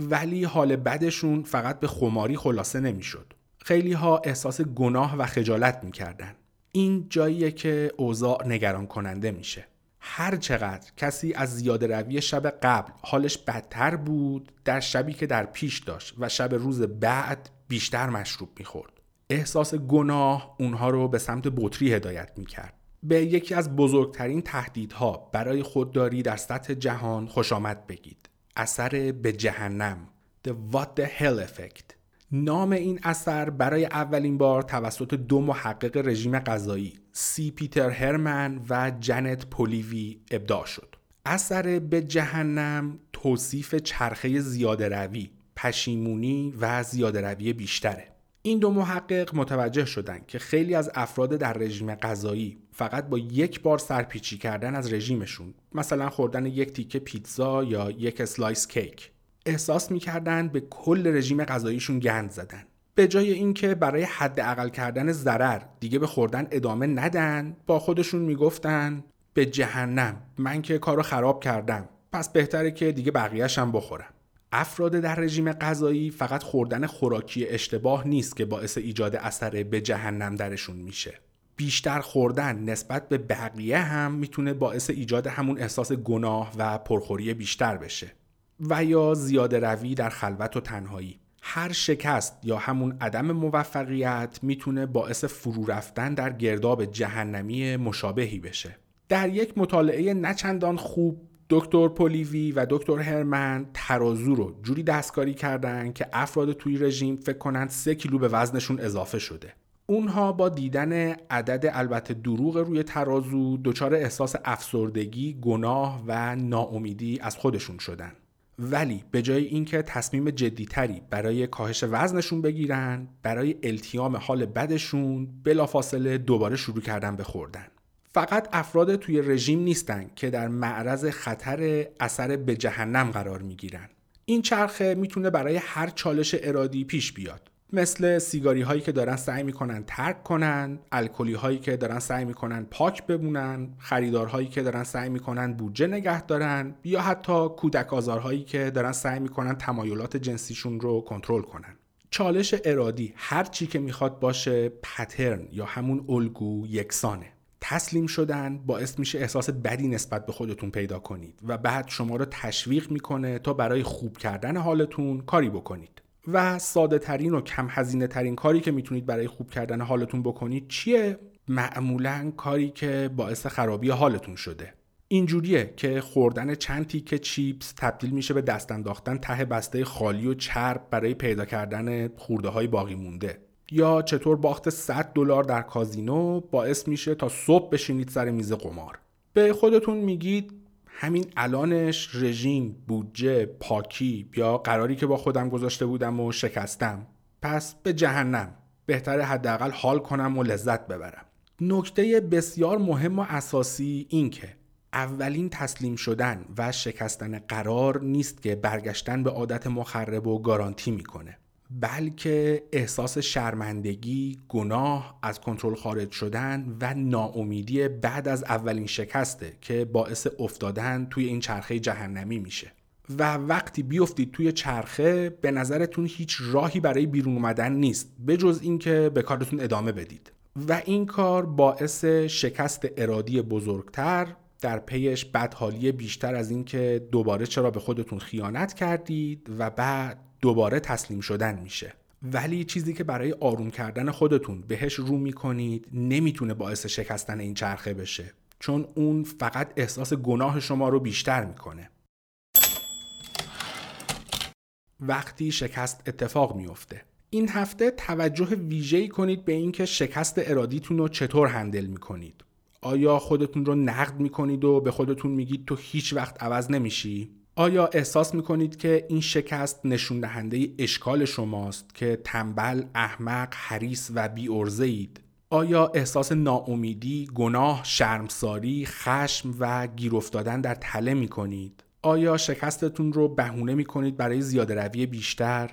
ولی حال بدشون فقط به خماری خلاصه نمی‌شد. خیلی ها احساس گناه و خجالت می‌کردن. این جاییه که اوضاع نگران کننده میشه. هر چقدر کسی از زیاده روی شب قبل حالش بدتر بود در شبی که در پیش داشت و شب روز بعد بیشتر مشروب می‌خورد. احساس گناه اونها رو به سمت بطری هدایت می‌کرد. به یکی از بزرگترین تهدیدها برای خودداری در سطح جهان خوش آمد بگید. اثر به جهنم The What the Hell Effect نام این اثر برای اولین بار توسط دو محقق رژیم غذایی سی پیتر هرمن و جنت پولیوی ابداع شد. اثر به جهنم توصیف چرخه زیاده روی پشیمونی و زیاده روی بیشتره. این دو محقق متوجه شدند که خیلی از افراد در رژیم غذایی فقط با یک بار سرپیچی کردن از رژیمشون مثلا خوردن یک تیکه پیتزا یا یک اسلایس کیک احساس می‌کردن به کل رژیم غذاییشون گند زدن. به جای اینکه برای حداقل کردن ضرر دیگه به خوردن ادامه ندن با خودشون می‌گفتن به جهنم من که کارو خراب کردم پس بهتره که دیگه بقیهشم بخورم. افراد در رژیم غذایی فقط خوردن خوراکی اشتباه نیست که باعث ایجاد اثر به جهنم درشون میشه. بیشتر خوردن نسبت به بقیه هم می‌تونه باعث ایجاد همون احساس گناه و پرخوری بیشتر بشه و یا زیاده روی در خلوت و تنهایی. هر شکست یا همون عدم موفقیت می‌تونه باعث فرو رفتن در گرداب جهنمی مشابهی بشه در یک مطالعه نچندان خوب دکتر پولیوی و دکتر هرمن ترازو رو جوری دستکاری کردن که افراد توی رژیم فکر کنند سه کیلو به وزنشون اضافه شده اونها با دیدن عدد البته دروغ روی ترازو دچار احساس افسردگی، گناه و ناامیدی از خودشون شدن. ولی به جای اینکه تصمیم جدیتری برای کاهش وزنشون بگیرن، برای التیام حال بدشون بلافاصله دوباره شروع کردن به خوردن. فقط افراد توی رژیم نیستن که در معرض خطر اثر به جهنم قرار می‌گیرن. این چرخه می‌تونه برای هر چالش ارادی پیش بیاد. مثل سیگاری هایی که دارن سعی می‌کنن ترک کنن الکلی هایی که دارن سعی می‌کنن پاک بمونن خریدارهایی که دارن سعی می‌کنن بودجه نگه دارن یا حتی کودک آزارهایی که دارن سعی می‌کنن تمایلات جنسیشون رو کنترل کنن. چالش ارادی هر چی که می‌خواد باشه پترن یا همون الگو یکسانه. تسلیم شدن باعث میشه احساس بدی نسبت به خودتون پیدا کنید و بعد شما رو تشویق می‌کنه تا برای خوب کردن حالتون کاری بکنید. و ساده ترین و کم هزینه ترین کاری که می‌تونید برای خوب کردن حالتون بکنید چیه؟ معمولا کاری که باعث خرابی حالتون شده. اینجوریه که خوردن چند تیکه چیپس تبدیل میشه به دست انداختن ته بسته خالی و چرب برای پیدا کردن خورده های باقی مونده. یا چطور باخت 100 دلار در کازینو باعث میشه تا صبح بشینید سر میز قمار. به خودتون میگید همین الانش رژیم بودجه پاکی یا قراری که با خودم گذاشته بودم و شکستم. پس به جهنم. بهتره حداقل حال کنم و لذت ببرم. نکته بسیار مهم و اساسی این که اولین تسلیم شدن و شکستن قرار نیست که برگشتن به عادت مخرب و گارانتی می‌کنه. بلکه احساس شرمندگی، گناه، از کنترل خارج شدن و ناامیدی بعد از اولین شکسته که باعث افتادن توی این چرخه جهنمی میشه. و وقتی بیفتید توی چرخه به نظرتون هیچ راهی برای بیرون اومدن نیست به جز اینکه به کارتون ادامه بدید و این کار باعث شکست ارادی بزرگتر در پیش بدحالی بیشتر از اینکه دوباره چرا به خودتون خیانت کردید و بعد دوباره تسلیم شدن میشه. ولی چیزی که برای آروم کردن خودتون بهش رو می‌کنید نمی‌تونه باعث شکستن این چرخه بشه. چون اون فقط احساس گناه شما رو بیشتر می‌کنه. وقتی شکست اتفاق میفته این هفته توجه ویژه‌ای کنید به اینکه شکست ارادیتون رو چطور هندل می‌کنید. آیا خودتون رو نقد می‌کنید و به خودتون میگید تو هیچ وقت عوض نمیشی؟ آیا احساس می‌کنید که این شکست نشون دهنده اشکال شماست که تنبل، احمق، حریص و بی اید؟ آیا احساس ناامیدی، گناه، شرمساری، خشم و گیر افتادن در تله می‌کنید؟ آیا شکستتون رو بهونه می‌کنید برای زیاده روی بیشتر؟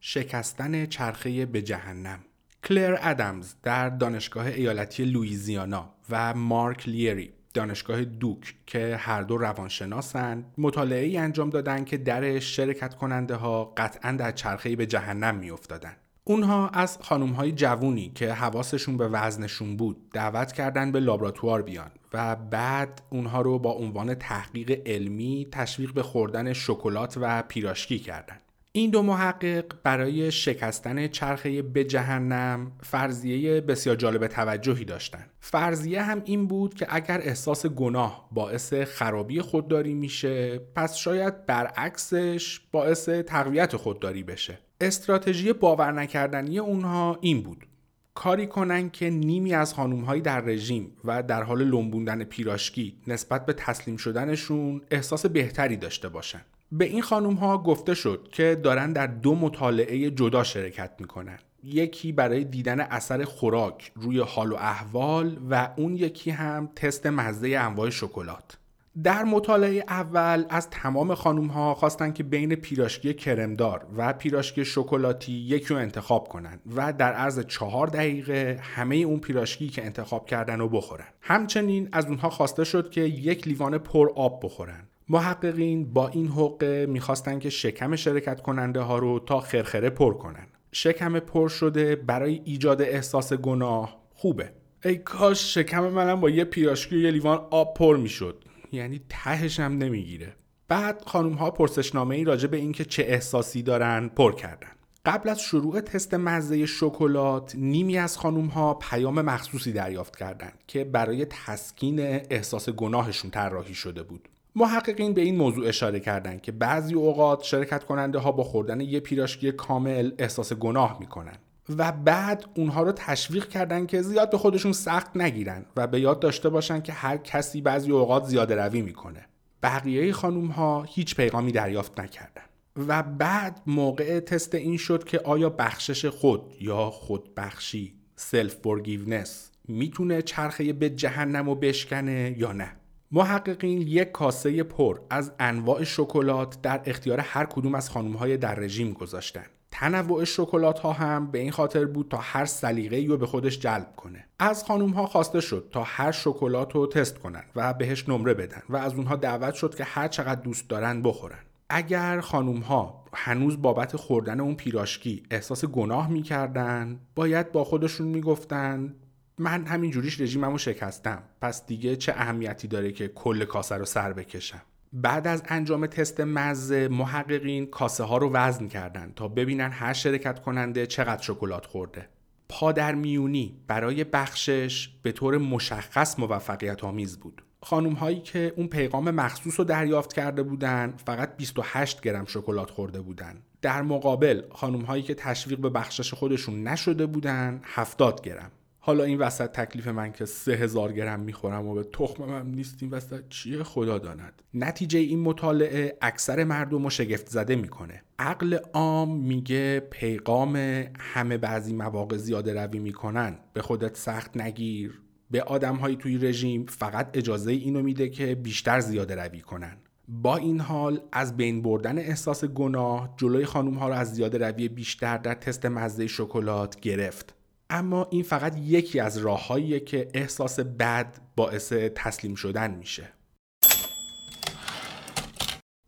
شکستن چرخه به جهنم کلر ادمز در دانشگاه ایالتی لویزیانا و مارک لیری دانشگاه دوک که هر دو روانشناسند مطالعه ای انجام دادن که در شرکت کننده ها قطعا در چرخه به جهنم می افتادن. اونها از خانم های جوونی که حواسشون به وزنشون بود دعوت کردن به لابراتوار بیان و بعد اونها رو با عنوان تحقیق علمی تشویق به خوردن شکلات و پیراشکی کردند. این دو محقق برای شکستن چرخه به جهنم فرضیه بسیار جالب توجهی داشتند. فرضیه هم این بود که اگر احساس گناه باعث خرابی خودداری میشه پس شاید برعکسش باعث تقویت خودداری بشه. استراتژی باور نکردنی اونها این بود کاری کنن که نیمی از خانومهایی در رژیم و در حال لنبوندن پیراشکی نسبت به تسلیم شدنشون احساس بهتری داشته باشن به این خانوم ها گفته شد که دارن در دو مطالعه جدا شرکت می‌کنن. یکی برای دیدن اثر خوراک روی حال و احوال و اون یکی هم تست مزه انواع شکلات. در مطالعه اول از تمام خانوم ها خواستن که بین پیراشکی کرمدار و پیراشکی شکلاتی یکی رو انتخاب کنن و در عرض چهار دقیقه همه اون پیراشکی که انتخاب کردن رو بخورن. همچنین از اونها خواسته شد که یک لیوان پر آب بخورن. محققین با این حقه می‌خواستن که شکم شرکت کننده ها رو تا خرخره پر کنن. شکم پر شده برای ایجاد احساس گناه خوبه. ای کاش شکم منم با یه پیراشکی و یه لیوان آب پر می‌شد. یعنی تهش هم نمی‌گیره. بعد خانم ها پرسشنامه ای راجع به اینکه چه احساسی دارن پر کردن. قبل از شروع تست مزه شکلات نیمی از خانم ها پیام مخصوصی دریافت کردند که برای تسکین احساس گناهشون طراحی شده بود. محققین به این موضوع اشاره کردند که بعضی اوقات شرکت کننده ها با خوردن یه پیراشکی کامل احساس گناه می‌کنن و بعد اونها رو تشویق کردن که زیاد به خودشون سخت نگیرن و به یاد داشته باشن که هر کسی بعضی اوقات زیاده روی می‌کنه. بقیه خانوم ها هیچ پیغامی دریافت نکردن و بعد موقع تست این شد که آیا بخشش خود یا خودبخشی self-forgiveness می‌تونه چرخه به جهنم و بشکنه یا نه. محققین یک کاسه پر از انواع شکلات در اختیار هر کدوم از های در رژیم گذاشتن. تنوع شکلات ها هم به این خاطر بود تا هر سلیقه‌ای رو به خودش جلب کنه. از خانوم ها خواسته شد تا هر شکلات رو تست کنن و بهش نمره بدن و از اونها دعوت شد که هر چقدر دوست دارن بخورن. اگر خانوم ها هنوز بابت خوردن اون پیراشکی احساس گناه می‌کردن باید با خودشون می‌گفتن من همین جوریش رژیممو شکستم. پس دیگه چه اهمیتی داره که کل کاسه رو سر بکشم؟ بعد از انجام تست مزه محققین کاسه ها رو وزن کردن تا ببینن هر شرکت کننده چقدر شکلات خورده. پادر میونی برای بخشش به طور مشخص موفقیت آمیز بود. خانوم هایی که اون پیغام مخصوص رو دریافت کرده بودن فقط 28 گرم شکلات خورده بودن. در مقابل خانوم هایی که تشویق به بخشش خودشون نشده بودن 70 گرم. حالا این وسط تکلیف من که سه هزار گرم می‌خورم و به تخمم هم نیست این وسط چیه؟ خدا داند. نتیجه این مطالعه اکثر مردم رو شگفت زده می‌کنه. عقل عام میگه پیغام همه بعضی مواقع زیاده روی می‌کنن. به خودت سخت نگیر. به آدم های توی رژیم فقط اجازه اینو میده که بیشتر زیاده روی کنن. با این حال از بین بردن احساس گناه جلوی خانوم ها رو از زیاده روی بیشتر در تست مزه شکلات گرفت. اما این فقط یکی از راههاییه که احساس بد باعث تسلیم شدن میشه.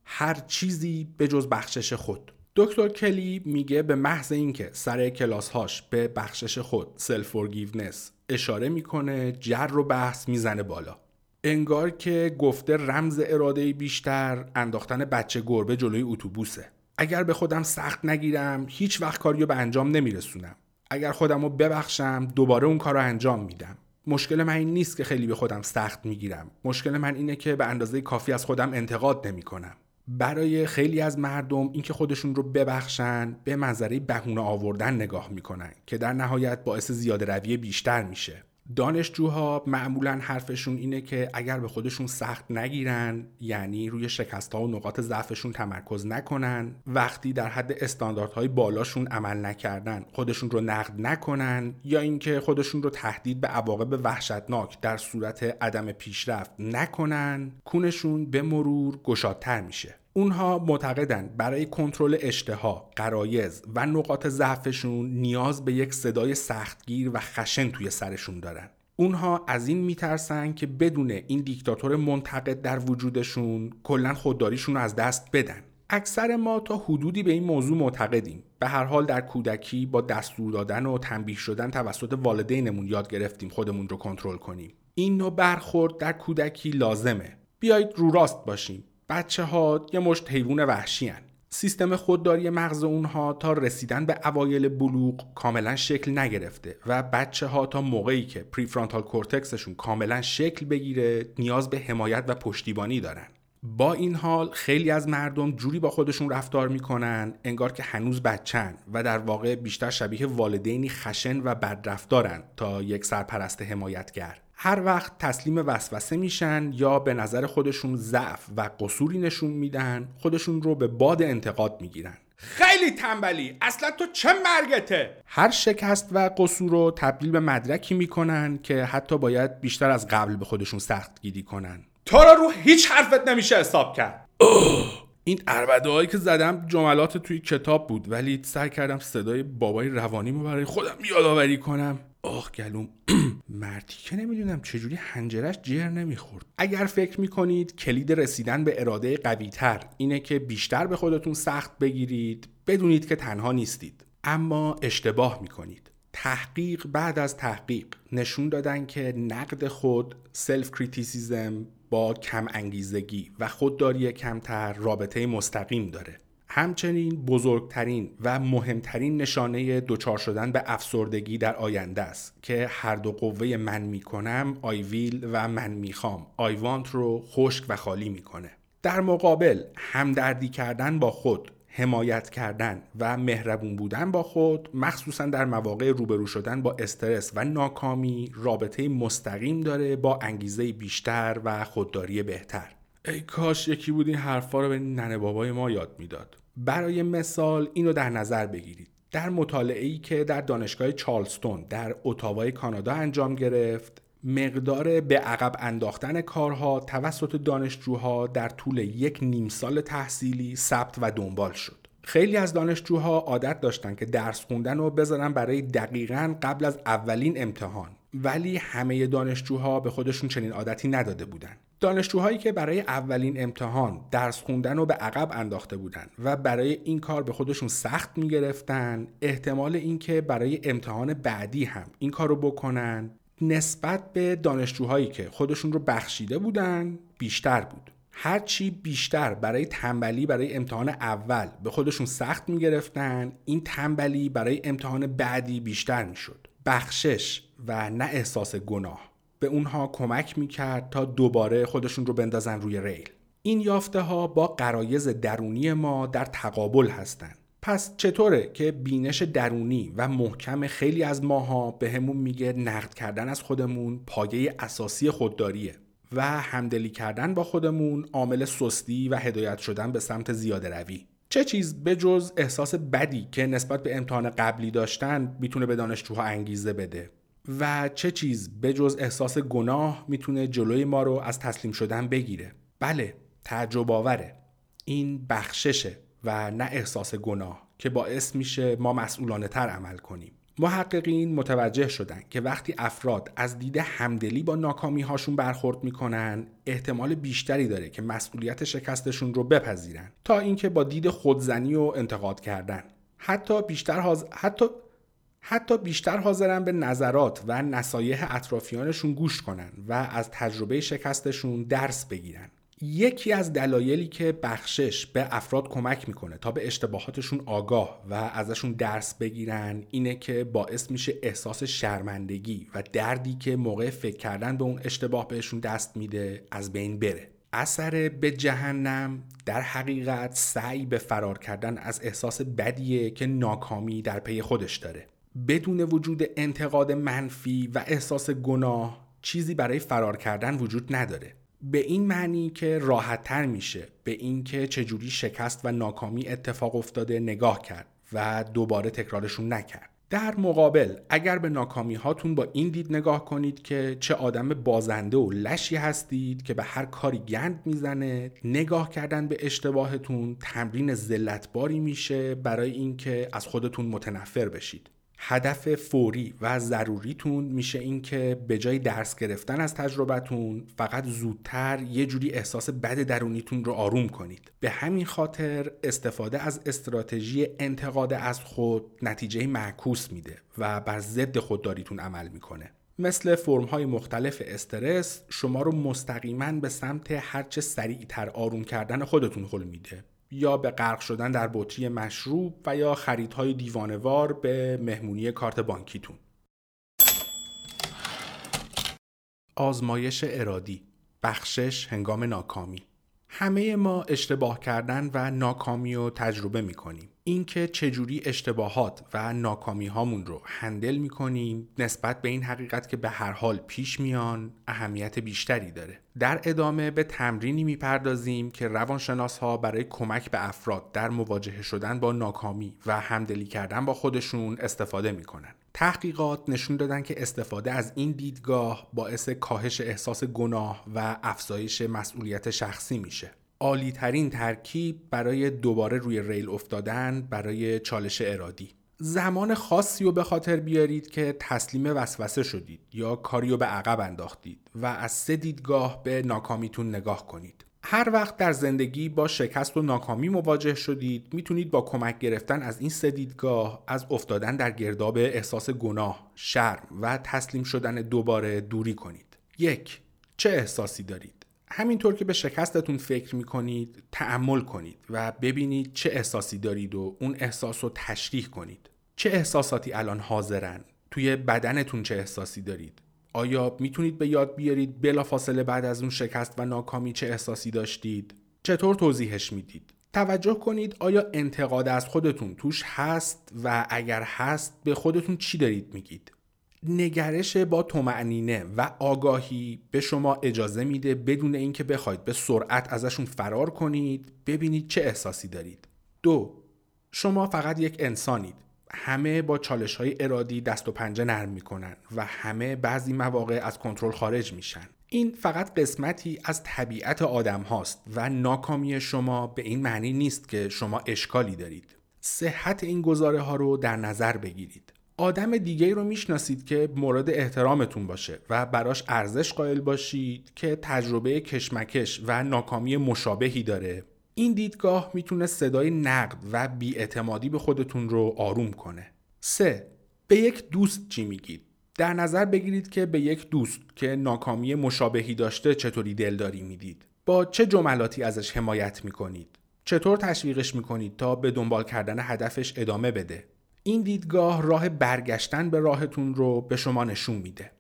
هر چیزی به جز بخشش خود. دکتر کلی میگه به محض اینکه سر کلاسهاش به بخشش خود self-forgiveness اشاره می‌کنه جر و بحث می‌زنه بالا. انگار که گفته رمز اراده بیشتر انداختن بچه گربه جلوی اتوبوسه. اگر به خودم سخت نگیرم هیچ وقت کاریو به انجام نمیرسونم. اگر خودم رو ببخشم دوباره اون کار رو انجام میدم. مشکل من این نیست که خیلی به خودم سخت می‌گیرم. مشکل من اینه که به اندازه کافی از خودم انتقاد نمی‌کنم. برای خیلی از مردم اینکه خودشون رو ببخشن به منظره بهونه آوردن نگاه می‌کنن که در نهایت باعث زیاده روی بیشتر میشه. دانشجوها معمولا حرفشون اینه که اگر به خودشون سخت نگیرن یعنی روی شکست ها و نقاط ضعفشون تمرکز نکنن وقتی در حد استانداردهای بالاشون عمل نکردن خودشون رو نقد نکنن یا اینکه خودشون رو تهدید به عواقب وحشتناک در صورت عدم پیشرفت نکنن کونشون به مرور گشادتر میشه. اونها معتقدن برای کنترل اشتها، قرایز و نقاط ضعفشون نیاز به یک صدای سختگیر و خشن توی سرشون دارن. اونها از این میترسن که بدون این دیکتاتور منتقد در وجودشون کلا خودداریشون رو از دست بدن. اکثر ما تا حدودی به این موضوع معتقدیم. به هر حال در کودکی با دستور دادن و تنبیه شدن توسط والدینمون یاد گرفتیم خودمون رو کنترل کنیم. این نوع برخورد در کودکی لازمه. بیایید رو راست باشیم. بچه ها یه مشت حیوان وحشی هن. سیستم خودداری مغز اونها تا رسیدن به اوایل بلوغ کاملا شکل نگرفته و بچه ها تا موقعی که prefrontal cortex شون کاملا شکل بگیره نیاز به حمایت و پشتیبانی دارن با این حال خیلی از مردم جوری با خودشون رفتار می‌کنن انگار که هنوز بچن و در واقع بیشتر شبیه والدینی خشن و بدرفتارن تا یک سرپرست حمایتگر هر وقت تسلیم وسوسه میشن یا به نظر خودشون ضعف و قصوری نشون میدن خودشون رو به باد انتقاد می‌گیرن. خیلی تنبلی! اصلا تو چه مرگته؟ هر شکست و قصور رو تبدیل به مدرکی می‌کنن که حتی باید بیشتر از قبل به خودشون سخت گیری کنن. تو رو رو هیچ حرفت نمیشه حساب کرد. این اربده هایی که زدم جملات توی کتاب بود ولی سعی کردم صدای بابای روانیمو برای خودم یادآوری کنم. آخ گلوم مردی که نمی‌دونم چجوری هنجرش جر نمی‌خورد. اگر فکر می‌کنید کلید رسیدن به اراده قویتر اینه که بیشتر به خودتون سخت بگیرید بدونید که تنها نیستید. اما اشتباه می‌کنید. تحقیق بعد از تحقیق نشون دادن که نقد خود self-criticism با کم انگیزگی و خودداری کمتر رابطه مستقیم داره. همچنین بزرگترین و مهمترین نشانه دچار شدن به افسردگی در آینده است که هر دو قوه من می‌کنم I will و من می‌خوام. I want رو خشک و خالی می‌کنه. در مقابل همدردی کردن با خود حمایت کردن و مهربون بودن با خود مخصوصا در مواقع روبرو شدن با استرس و ناکامی رابطه مستقیم داره با انگیزه بیشتر و خودداری بهتر. ای کاش یکی بود این حرفا رو به ننه بابای ما یاد می‌داد. برای مثال اینو در نظر بگیرید. در مطالعه ای که در دانشگاه چارلستون در اتاوای کانادا انجام گرفت مقدار به عقب انداختن کارها توسط دانشجوها در طول یک نیم سال تحصیلی ثبت و دنبال شد. خیلی از دانشجوها عادت داشتن که درس خوندن رو بذارن برای دقیقا قبل از اولین امتحان. ولی همه دانشجوها به خودشون چنین عادتی نداده بودن. دانشجوهایی که برای اولین امتحان درس خوندن رو به عقب انداخته بودند و برای این کار به خودشون سخت می‌گرفتن احتمال اینکه برای امتحان بعدی هم این کار رو بکنن نسبت به دانشجوهایی که خودشون رو بخشیده بودن بیشتر بود. هرچی بیشتر برای تنبلی برای امتحان اول به خودشون سخت می‌گرفتن این تنبلی برای امتحان بعدی بیشتر می‌شد. بخشش و نه احساس گناه. به اونها کمک می‌کرد تا دوباره خودشون رو بندازن روی ریل. این یافته ها با قرایز درونی ما در تقابل هستند پس چطوره که بینش درونی و محکم خیلی از ماها به همون میگه نقد کردن از خودمون پایه اساسی خودداریه و همدلی کردن با خودمون عامل سستی و هدایت شدن به سمت زیاده روی. چه چیز به جز احساس بدی که نسبت به امتحان قبلی داشتن می‌تونه به دانشجوها انگیزه بده. و چه چیز به جز احساس گناه می‌تونه جلوی ما رو از تسلیم شدن بگیره. بله تعجب آوره. این بخششه و نه احساس گناه که باعث میشه ما مسئولانه تر عمل کنیم. محققین متوجه شدن که وقتی افراد از دید همدلی با ناکامی هاشون برخورد می‌کنن احتمال بیشتری داره که مسئولیت شکستشون رو بپذیرن تا اینکه با دید خودزنی و انتقاد کردن. حتی بیشتر حاضر حتی حتی بیشتر حاضرن به نظرات و نصایح اطرافیانشون گوش کنن و از تجربه شکستشون درس بگیرن. یکی از دلایلی که بخشش به افراد کمک می‌کنه تا به اشتباهاتشون آگاه و ازشون درس بگیرن اینه که باعث میشه احساس شرمندگی و دردی که موقع فکر کردن به اون اشتباه بهشون دست میده از بین بره. اثر به جهنم در حقیقت سعی به فرار کردن از احساس بدیه که ناکامی در پی خودش داره. بدون وجود انتقاد منفی و احساس گناه چیزی برای فرار کردن وجود نداره. به این معنی که راحت تر میشه به اینکه چجوری شکست و ناکامی اتفاق افتاده نگاه کرد و دوباره تکرارشون نکرد. در مقابل اگر به ناکامی هاتون با این دید نگاه کنید که چه آدم بازنده و لشی هستید که به هر کاری گند می‌زنه نگاه کردن به اشتباهتون تمرین زلتباری میشه برای اینکه از خودتون متنفر بشید. هدف فوری و ضروریتون میشه اینکه به جای درس گرفتن از تجربتون فقط زودتر یه جوری احساس بد درونیتون رو آروم کنید. به همین خاطر استفاده از استراتژی انتقاد از خود نتیجه معکوس میده و بر ضد خودداریتون عمل می‌کنه. مثل فرم های مختلف استرس شما رو مستقیما به سمت هرچه سریعتر آروم کردن خودتون هل میده. یا به غرق شدن در بطری مشروب و یا خریدهای دیوانوار به مهمونی کارت بانکیتون آزمایش ارادی بخشش هنگام ناکامی همه ما اشتباه کردن و ناکامی رو تجربه می کنیم. اینکه چجوری اشتباهات و ناکامی هامون رو هندل می کنیم نسبت به این حقیقت که به هر حال پیش میان اهمیت بیشتری داره. در ادامه به تمرینی می‌پردازیم که روانشناس ها برای کمک به افراد در مواجهه شدن با ناکامی و همدلی کردن با خودشون استفاده می‌کنن. تحقیقات نشون دادن که استفاده از این دیدگاه باعث کاهش احساس گناه و افزایش مسئولیت شخصی میشه. عالی ترین ترکیب برای دوباره روی ریل افتادن برای چالش ارادی. زمان خاصی رو به خاطر بیارید که تسلیم وسوسه شدید یا کاری رو به عقب انداختید و از سه دیدگاه به ناکامیتون نگاه کنید. هر وقت در زندگی با شکست و ناکامی مواجه شدید می‌تونید با کمک گرفتن از این سه دیدگاه از افتادن در گرداب احساس گناه، شرم و تسلیم شدن دوباره دوری کنید. یک چه احساسی دارید؟ همینطور که به شکستتون فکر می‌کنید تعمل کنید و ببینید چه احساسی دارید و اون احساس رو تشریح کنید. چه احساساتی الان حاضرن؟ توی بدنتون چه احساسی دارید؟ آیا می‌تونید به یاد بیارید بلافاصله بعد از اون شکست و ناکامی چه احساسی داشتید؟ چطور توضیحش می‌دید؟ توجه کنید آیا انتقاد از خودتون توش هست و اگر هست به خودتون چی دارید میگید؟ نگرش با تومعنینه و آگاهی به شما اجازه میده بدون اینکه بخواید به سرعت ازشون فرار کنید ببینید چه احساسی دارید. دو شما فقط یک انسانید. همه با چالش های ارادی دست و پنجه نرم می‌کنن و همه بعضی مواقع از کنترل خارج میشن. این فقط قسمتی از طبیعت آدم هاست و ناکامی شما به این معنی نیست که شما اشکالی دارید. صحت این گزاره ها رو در نظر بگیرید. آدم دیگه رو می‌شناسید که مورد احترامتون باشه و براش ارزش قائل باشید که تجربه کشمکش و ناکامی مشابهی داره این دیدگاه می‌تونه صدای نقد و بیاعتمادی به خودتون رو آروم کنه. 3. به یک دوست چی میگید؟ در نظر بگیرید که به یک دوست که ناکامی مشابهی داشته چطوری دلداری می‌دید؟ با چه جملاتی ازش حمایت می‌کنید؟ چطور تشویقش می‌کنید تا به دنبال کردن هدفش ادامه بده؟ این دیدگاه راه برگشتن به راهتون رو به شما نشون میده.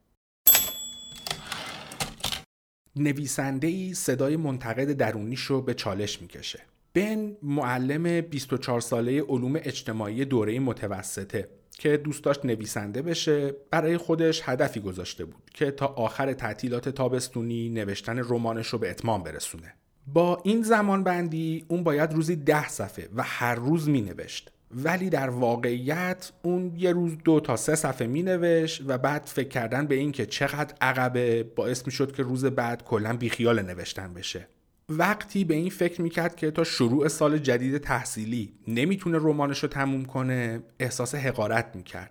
نویسنده ای صدای منتقد درونیش رو به چالش می‌کشه. بن معلم 24 ساله علوم اجتماعی دوره متوسطه که دوست داشت نویسنده بشه برای خودش هدفی گذاشته بود که تا آخر تعطیلات تابستونی نوشتن رمانش رو به اتمام برسونه. با این زمان بندی اون باید روزی ده صفحه و هر روز می نوشت. ولی در واقعیت اون یه روز دو تا سه صفحه می نوشت و بعد فکر کردن به این که چقدر عقبه باعث می شد که روز بعد کلا بیخیال نوشتن بشه. وقتی به این فکر می‌کرد که تا شروع سال جدید تحصیلی نمی‌تونه رمانش رو تموم کنه احساس حقارت می‌کرد.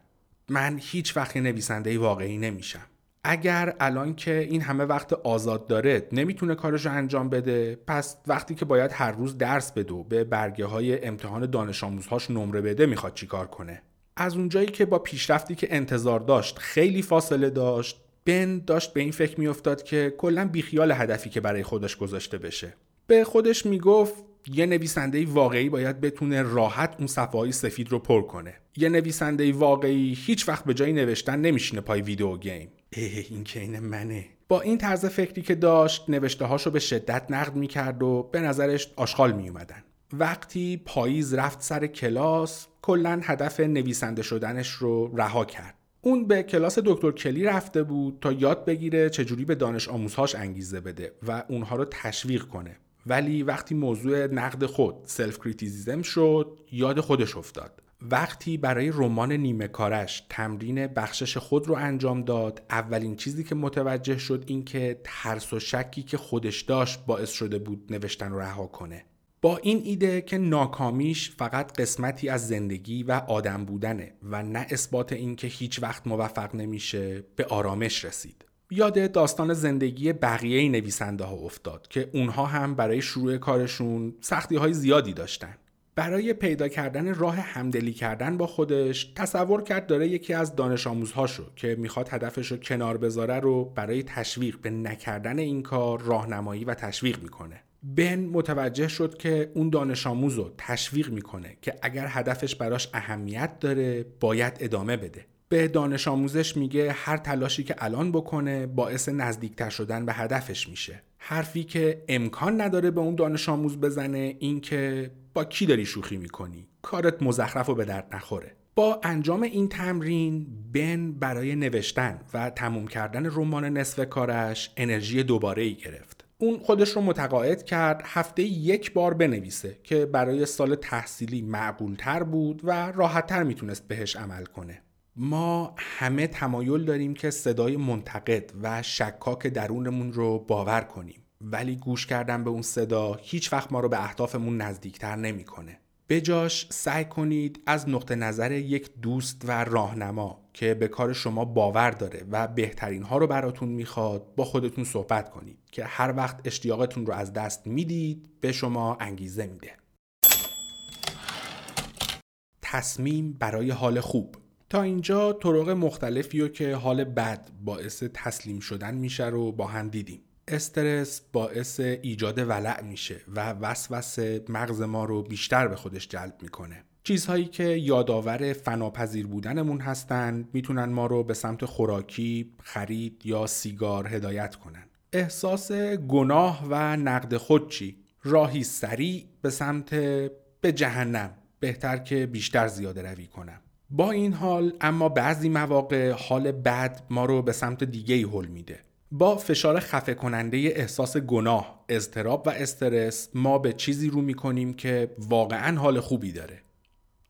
من هیچ وقت نویسنده واقعی نمیشم. اگر الان که این همه وقت آزاد داره نمی‌تونه کارش رو انجام بده پس وقتی که باید هر روز درس بده و به برگه های امتحان دانش آموزهاش نمره بده می‌خواد چیکار کنه؟ از اونجایی که با پیشرفتی که انتظار داشت خیلی فاصله داشت بن داشت به این فکر میافتاد که کلا بیخیال هدفی که برای خودش گذاشته بشه. به خودش می‌گفت یه نویسنده واقعی باید بتونه راحت اون صفحه سفید رو پر کنه. یه نویسنده واقعی هیچ وقت به جای نوشتن نمیشینه پای ویدیو گیم. این که این منه. با این طرز فکری که داشت نوشته هاشو به شدت نقد می‌کرد و به نظرش آشغال میومدن وقتی پاییز رفت سر کلاس کلا هدف نویسنده شدنش رو رها کرد. اون به کلاس دکتر کلی رفته بود تا یاد بگیره چجوری به دانش آموزهاش انگیزه بده و اونها رو تشویق کنه. ولی وقتی موضوع نقد خود self-criticism شد یاد خودش افتاد. وقتی برای رمان نیمه کارش تمرین بخشش خود رو انجام داد اولین چیزی که متوجه شد این که ترس و شکی که خودش داشت باعث شده بود نوشتن رو رها کنه. با این ایده که ناکامیش فقط قسمتی از زندگی و آدم بودنه و نه اثبات اینکه هیچ وقت موفق نمیشه به آرامش رسید. یاد داستان زندگی بقیه نویسنده ها افتاد که اونها هم برای شروع کارشون سختی های زیادی داشتن. برای پیدا کردن راه همدلی کردن با خودش تصور کرد داره یکی از دانش آموزهاشو که می‌خواد هدفش رو کنار بذاره رو برای تشویق به نکردن این کار راهنمایی و تشویق می‌کنه. بن متوجه شد که اون دانش آموز رو تشویق می‌کنه که اگر هدفش براش اهمیت داره باید ادامه بده. به دانش آموزش میگه هر تلاشی که الان بکنه باعث نزدیکتر شدن به هدفش میشه. حرفی که امکان نداره به اون دانش آموز بزنه این که با کی داری شوخی می‌کنی؟ کارت مزخرف و به درد نخوره. با انجام این تمرین بن برای نوشتن و تموم کردن رمان نصف کارش انرژی دوباره ای گرفت. اون خودش رو متقاعد کرد هفته یک بار بنویسه که برای سال تحصیلی معقولتر بود و راحتتر می‌تونست بهش عمل کنه. ما همه تمایل داریم که صدای منتقد و شکاک درونمون رو باور کنیم ولی گوش کردن به اون صدا هیچ وقت ما رو به اهدافمون نزدیکتر نمی‌کنه. بجاش سعی کنید از نقطه نظر یک دوست و راهنما که به کار شما باور داره و بهترین ها رو براتون می‌خواد با خودتون صحبت کنید که هر وقت اشتیاقتون رو از دست می‌دید به شما انگیزه میده. تصمیم برای حال خوب تا اینجا طرق مختلفی رو که حال بد باعث تسلیم شدن میشه رو با هم دیدیم استرس باعث ایجاد ولع میشه و وسوسه مغز ما رو بیشتر به خودش جلب می‌کنه چیزهایی که یادآور فناپذیر بودنمون هستن می‌تونن ما رو به سمت خوراکی، خرید یا سیگار هدایت کنن. احساس گناه و نقد خود چی؟ راهی سریع به سمت به جهنم بهتر که بیشتر زیاده روی کنم. با این حال اما بعضی مواقع حال بد ما رو به سمت دیگه ای حل میده با فشار خفه کننده احساس گناه، اضطراب و استرس ما به چیزی رو می‌کنیم که واقعا حال خوبی داره.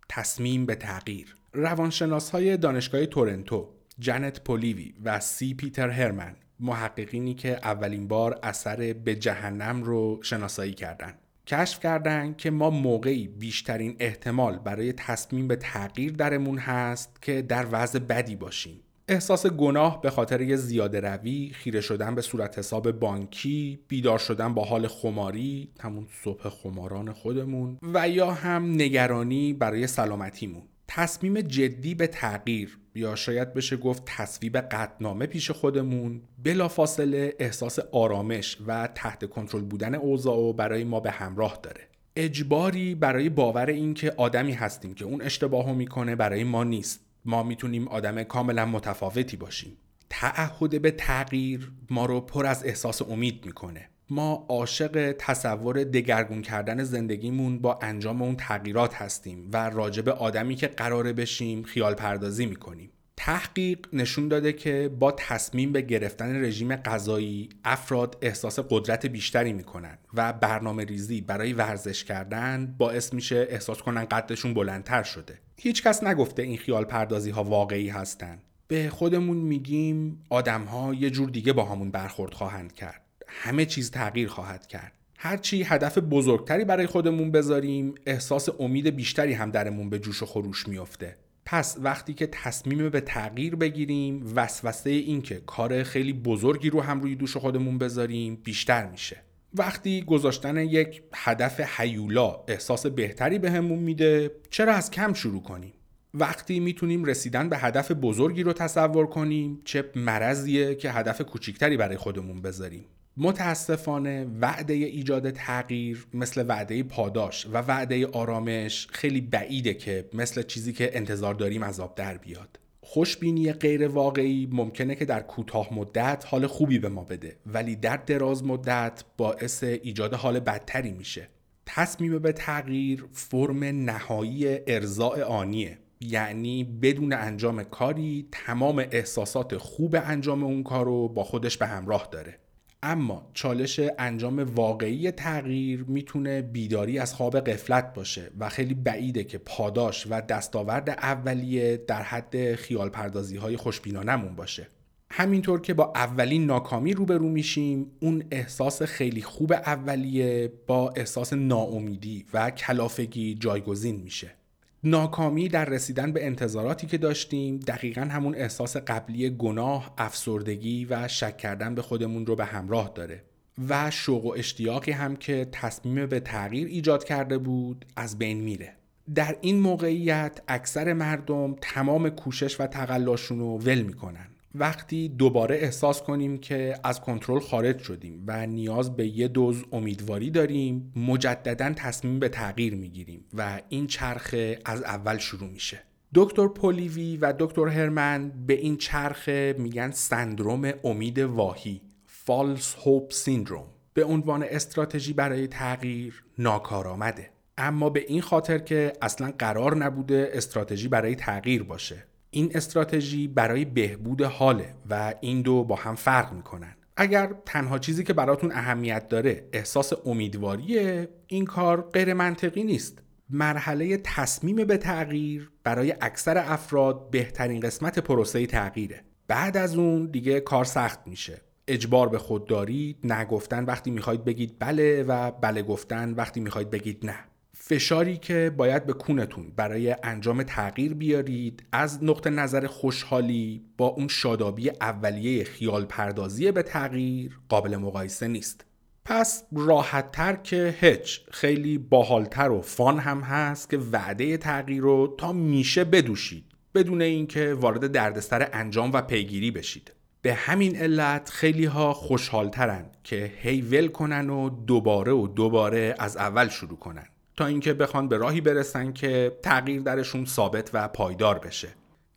تصمیم به تغییر. روانشناس های دانشگاه تورنتو، جنت پولیوی و سی پیتر هرمن محققینی که اولین بار اثر به جهنم رو شناسایی کردند. کشف کردند که ما موقعی بیشترین احتمال برای تصمیم به تغییر درمون هست که در وضع بدی باشیم احساس گناه به خاطر یه زیاده روی، خیره شدن به صورت حساب بانکی، بیدار شدن با حال خماری، همون صبح خماران خودمون و یا هم نگرانی برای سلامتیمون. تصمیم جدی به تغییر یا شاید بشه گفت تصویب قطنامه پیش خودمون بلافاصله احساس آرامش و تحت کنترل بودن اوضاع و برای ما به همراه داره. اجباری برای باور اینکه آدمی هستیم که اون اشتباهو می‌کنه برای ما نیست. ما می‌تونیم آدم کاملا متفاوتی باشیم. تعهد به تغییر ما رو پر از احساس امید می‌کنه. ما عاشق تصور دگرگون کردن زندگیمون با انجام اون تغییرات هستیم و راجب آدمی که قراره بشیم خیال پردازی می‌کنیم. تحقیق نشون داده که با تصمیم به گرفتن رژیم غذایی افراد احساس قدرت بیشتری می‌کنن و برنامه ریزی برای ورزش کردن باعث میشه احساس کنن قدشون بلندتر شده. هیچکس نگفته این خیال پردازی ها واقعی هستن. به خودمون میگیم آدم ها یه جور دیگه با همون برخورد خواهند کرد. همه چیز تغییر خواهد کرد. هرچی هدف بزرگتری برای خودمون بذاریم احساس امید بیشتری هم درمون به جوش و خروش میافته. پس وقتی که تصمیم به تغییر بگیریم وسوسه این که کار خیلی بزرگی رو هم روی دوش خودمون بذاریم بیشتر میشه. وقتی گذاشتن یک هدف حیولا احساس بهتری بهمون به میده چرا از کم شروع کنیم؟ وقتی می‌تونیم رسیدن به هدف بزرگی رو تصور کنیم چه مرضیه که هدف کوچیکتری برای خودمون بذاریم. متاسفانه وعده ایجاد تغییر مثل وعده پاداش و وعده آرامش خیلی بعیده که مثل چیزی که انتظار داریم از آب در بیاد. خوشبینی غیر واقعی ممکنه که در کوتاه مدت حال خوبی به ما بده ولی در دراز مدت باعث ایجاد حال بدتری میشه. تصمیم به تغییر فرم نهایی ارزاع آنیه. یعنی بدون انجام کاری تمام احساسات خوب انجام اون کار رو با خودش به همراه داره. اما چالش انجام واقعی تغییر می‌تونه بیداری از خواب قفلت باشه و خیلی بعیده که پاداش و دستاورد اولیه در حد خیال پردازی های خوشبینانمون باشه. همینطور که با اولین ناکامی روبرو میشیم اون احساس خیلی خوب اولیه با احساس ناامیدی و کلافگی جایگزین میشه. ناکامی در رسیدن به انتظاراتی که داشتیم دقیقا همون احساس قبلی گناه، افسردگی و شک کردن به خودمون رو به همراه داره. و شوق و اشتیاقی هم که تصمیم به تغییر ایجاد کرده بود از بین میره. در این موقعیت اکثر مردم تمام کوشش و تقلاشون رو ول می‌کنن. وقتی دوباره احساس کنیم که از کنترل خارج شدیم و نیاز به یه دوز امیدواری داریم مجددا تصمیم به تغییر می‌گیریم و این چرخه از اول شروع میشه. دکتر پولیوی و دکتر هرمن به این چرخه میگن سندروم امید واهی فالس هوپ سیندروم. به عنوان استراتژی برای تغییر ناکارآمده. اما به این خاطر که اصلا قرار نبوده استراتژی برای تغییر باشه. این استراتژی برای بهبود حاله و این دو با هم فرق می‌کنن. اگر تنها چیزی که براتون اهمیت داره احساس امیدواریه این کار غیر منطقی نیست. مرحله تصمیم به تغییر برای اکثر افراد بهترین قسمت پروسه تغییره. بعد از اون دیگه کار سخت میشه. اجبار به خود دارید نگفتن وقتی می‌خواید بگید بله و بله گفتن وقتی می‌خواید بگید نه. فشاری که باید به کونتون برای انجام تغییر بیارید از نقطه نظر خوشحالی با اون شادابی اولیه خیال پردازی به تغییر قابل مقایسه نیست. پس راحت تر که هچ خیلی باحالتر و فان هم هست که وعده تغییر رو تا میشه بدوشید بدون اینکه وارد دردسر انجام و پیگیری بشید. به همین علت خیلی ها خوشحالترن که هی ول کنن و دوباره و دوباره از اول شروع کنن. تا اینکه بخوان به راهی برسن که تغییر درشون ثابت و پایدار بشه.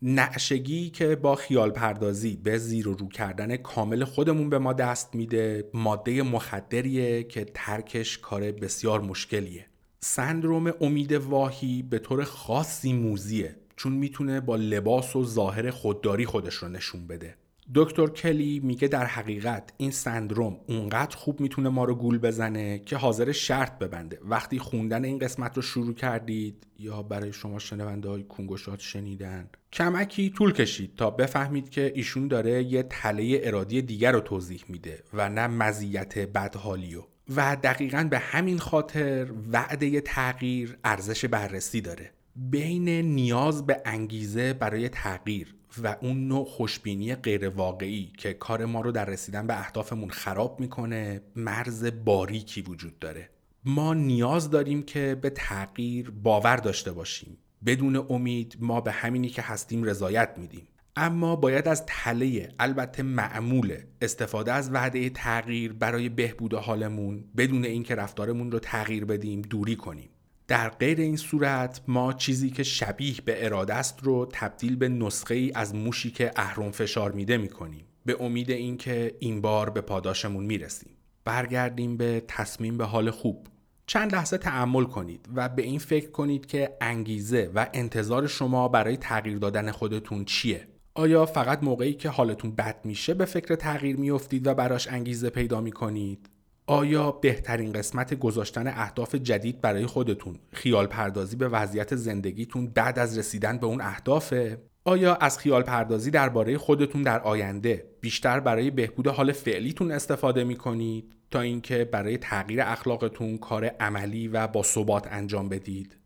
نعشگی که با خیال پردازی به زیر و رو کردن کامل خودمون به ما دست میده ماده مخدریه که ترکش کار بسیار مشکلیه. سندروم امید واهی به طور خاصی موزیه چون می‌تونه با لباس و ظاهر خودداری خودش رو نشون بده. دکتر کلی میگه در حقیقت این سندروم اونقدر خوب می‌تونه ما رو گول بزنه که حاضر شرط ببنده. وقتی خوندن این قسمت رو شروع کردید یا برای شما شنونده های کنگوشات شنیدن کمکی طول کشید تا بفهمید که ایشون داره یه تله ارادی دیگر رو توضیح میده و نه مزیت بدحالیو و. دقیقا به همین خاطر وعده تغییر ارزش بررسی داره. بین نیاز به انگیزه برای تغییر و اون نوع خوشبینی غیر واقعی که کار ما رو در رسیدن به اهدافمون خراب می‌کنه مرز باریکی وجود داره. ما نیاز داریم که به تغییر باور داشته باشیم. بدون امید ما به همینی که هستیم رضایت میدیم. اما باید از تله البته معمول استفاده از وعده تغییر برای بهبود حالمون بدون اینکه رفتارمون رو تغییر بدیم دوری کنیم. در غیر این صورت ما چیزی که شبیه به اراده است رو تبدیل به نسخه ای از موشی که اهرم فشار میده می‌کنیم. به امید اینکه این بار به پاداشمون می‌رسیم. برگردیم به تصمیم به حال خوب. چند لحظه تعمل کنید و به این فکر کنید که انگیزه و انتظار شما برای تغییر دادن خودتون چیه؟ آیا فقط موقعی که حالتون بد میشه به فکر تغییر میافتید و براش انگیزه پیدا می‌کنید؟ آیا بهترین قسمت گذاشتن اهداف جدید برای خودتون خیال پردازی به وضعیت زندگیتون بعد از رسیدن به اون اهدافه؟ آیا از خیال پردازی درباره خودتون در آینده بیشتر برای بهبود حال فعلیتون استفاده می کنید تا اینکه برای تغییر اخلاقتون کار عملی و با ثبات انجام بدید؟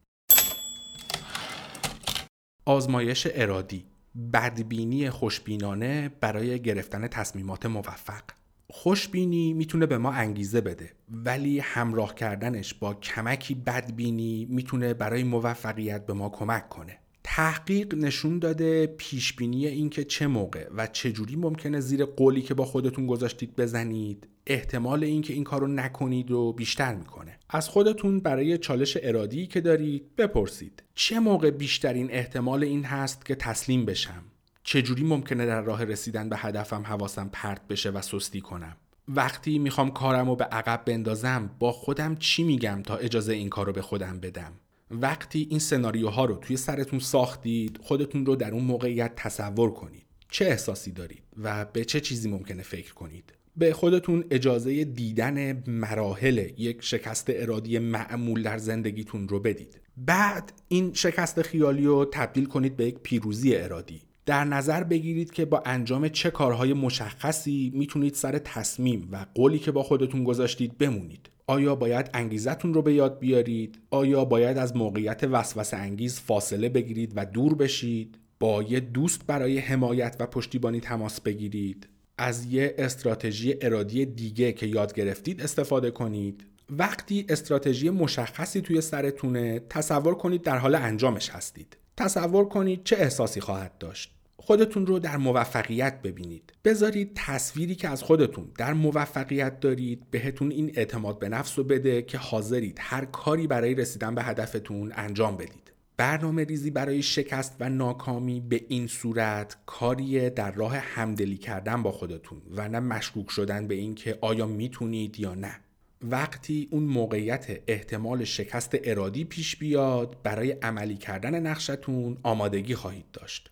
آزمایش ارادی بدبینی خوشبینانه برای گرفتن تصمیمات موفق خوشبینی می‌تونه به ما انگیزه بده. ولی همراه کردنش با کمکی بدبینی می‌تونه برای موفقیت به ما کمک کنه. تحقیق نشون داده پیشبینی اینکه چه موقع و چه جوری ممکنه زیر قولی که با خودتون گذاشتید بزنید احتمال اینکه این کارو نکنید رو بیشتر می‌کنه. از خودتون برای چالش ارادی که دارید بپرسید. چه موقع بیشترین احتمال این هست که تسلیم بشم؟ چجوری ممکنه در راه رسیدن به هدفم حواسم پرت بشه و سستی کنم؟ وقتی می‌خوام کارم رو به عقب بندازم با خودم چی میگم تا اجازه این کار رو به خودم بدم؟ وقتی این سناریوها رو توی سرتون ساختید خودتون رو در اون موقعیت تصور کنید. چه احساسی دارید و به چه چیزی ممکنه فکر کنید؟ به خودتون اجازه دیدن مراحل یک شکست ارادی معمول در زندگیتون رو بدید. بعد این شکست خیالی رو تبدیل کنید به یک پیروزی ارادی. در نظر بگیرید که با انجام چه کارهای مشخصی می‌تونید سر تصمیم و قولی که با خودتون گذاشتید بمونید آیا باید انگیزتون رو به یاد بیارید؟ آیا باید از موقعیت وسوسه انگیز فاصله بگیرید و دور بشید؟ با یه دوست برای حمایت و پشتیبانی تماس بگیرید؟ از یه استراتژی ارادی دیگه که یاد گرفتید استفاده کنید؟ وقتی استراتژی مشخصی توی سرتونه تصور کنید در حال انجامش هستید. تصور کنید چه احساسی خواهد داشت. خودتون رو در موفقیت ببینید. بذارید تصویری که از خودتون در موفقیت دارید بهتون این اعتماد به نفس رو بده که حاضرید هر کاری برای رسیدن به هدفتون انجام بدید. برنامه ریزی برای شکست و ناکامی به این صورت کاریه در راه همدلی کردن با خودتون و نه مشکوک شدن به اینکه آیا می‌تونید یا نه. وقتی اون موقعیت احتمال شکست ارادی پیش بیاد برای عملی کردن نقشتون آمادگی خواهید داشت.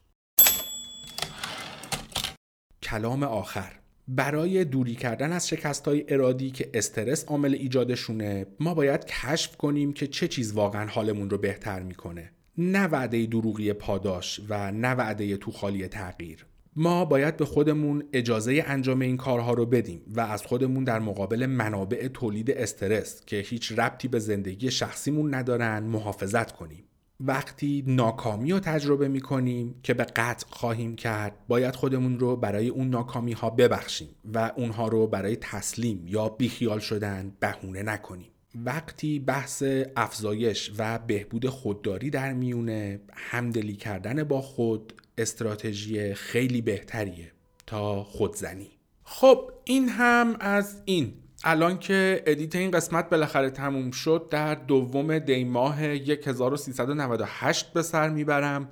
کلام آخر. برای دوری کردن از شکست های ارادی که استرس عامل ایجادشونه ما باید کشف کنیم که چه چیز واقعا حالمون رو بهتر می‌کنه. نه وعده دروغی پاداش و نه وعده تو خالی تغییر. ما باید به خودمون اجازه انجام این کارها رو بدیم و از خودمون در مقابل منابع تولید استرس که هیچ ربطی به زندگی شخصیمون ندارن محافظت کنیم. وقتی ناکامی رو تجربه می کنیم که به قطع خواهیم کرد باید خودمون رو برای اون ناکامی ها ببخشیم و اونها رو برای تسلیم یا بیخیال شدن بهونه نکنیم. وقتی بحث افزایش و بهبود خودداری در میونه همدلی کردن با خود استراتژی خیلی بهتریه تا خودزنی. خب این هم از این. الان که ادیت این قسمت بالاخره تموم شد در دوم دی ماه 1398 به سر می‌برم.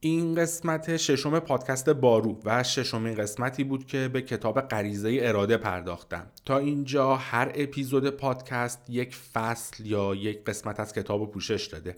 این قسمت ششم پادکست بارو و ششمین قسمتی بود که به کتاب غریزه اراده پرداختم. تا اینجا هر اپیزود پادکست یک فصل یا یک قسمت از کتاب پوشش داده.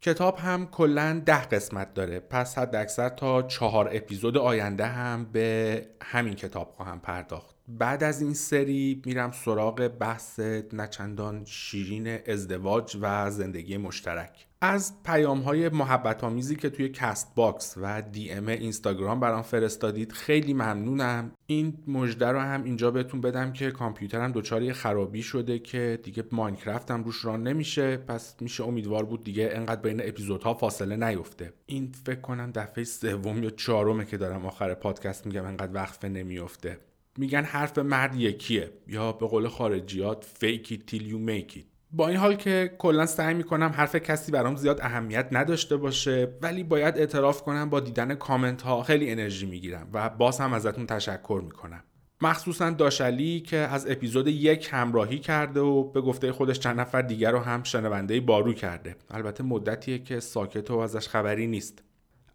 کتاب هم کلا ده قسمت داره. پس حد اکثر تا چهار اپیزود آینده هم به همین کتاب خواهم پرداخت. بعد از این سری میرم سراغ بحث نچندان شیرین ازدواج و زندگی مشترک. از پیام های محبت آمیزی که توی Castbox و DM اینستاگرام برام فرستادید خیلی ممنونم. این مژده رو هم اینجا بهتون بدم که کامپیوترم دچار خرابی شده که دیگه Minecraft هم روش run نمیشه. پس میشه امیدوار بود دیگه انقدر بین اپیزودها فاصله نیفته. این فکر کنم دفعه سوم یا چهارمه که دارم آخر پادکست میگم انقدر وقفه نمیفته. میگن حرف مرد یکیه. یا به قول خارجیات fake it till you make با این حال که کلا سعی می‌کنم حرف کسی برام زیاد اهمیت نداشته باشه ولی باید اعتراف کنم با دیدن کامنت ها خیلی انرژی می‌گیرم و باز هم ازتون تشکر می‌کنم. مخصوصا داشلی که از اپیزود یک همراهی کرده و به گفته خودش چند نفر دیگر رو هم شنونده بارو کرده. البته مدتیه که ساکت و ازش خبری نیست.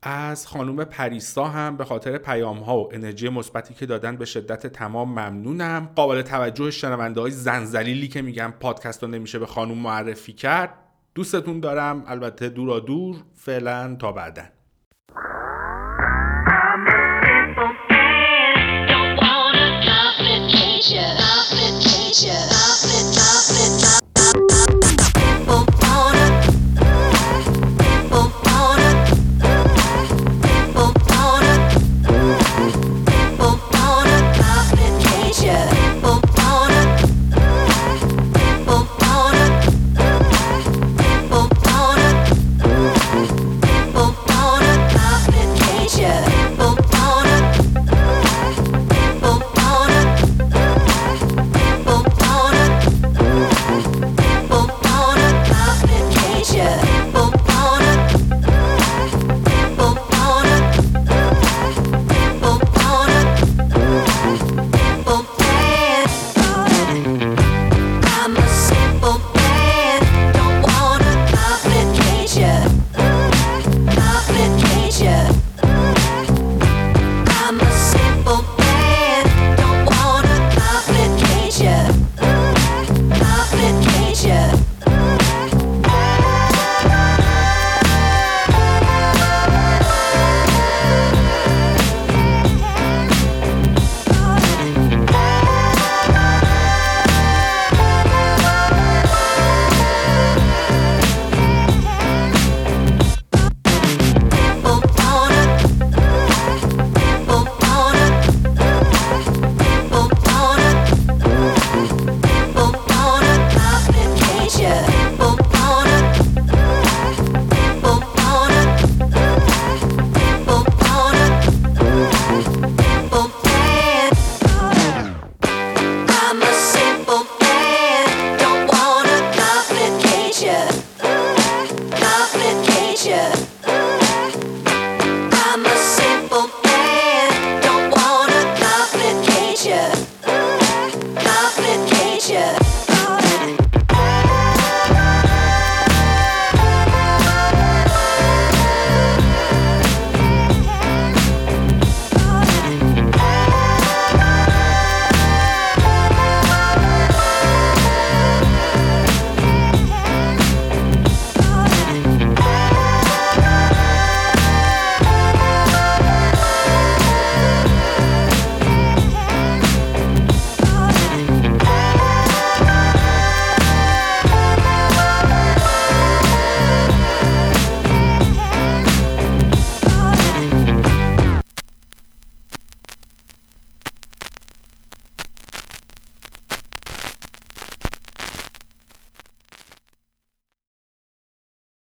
از خانم پریسا هم به خاطر پیام ها و انرژی مثبتی که دادن به شدت تمام ممنونم. قابل توجه شنونده های زنزلیلی که میگم پادکست رو نمیشه به خانم معرفی کرد. دوستتون دارم. البته دورا دور فعلا تا بعدن. Don't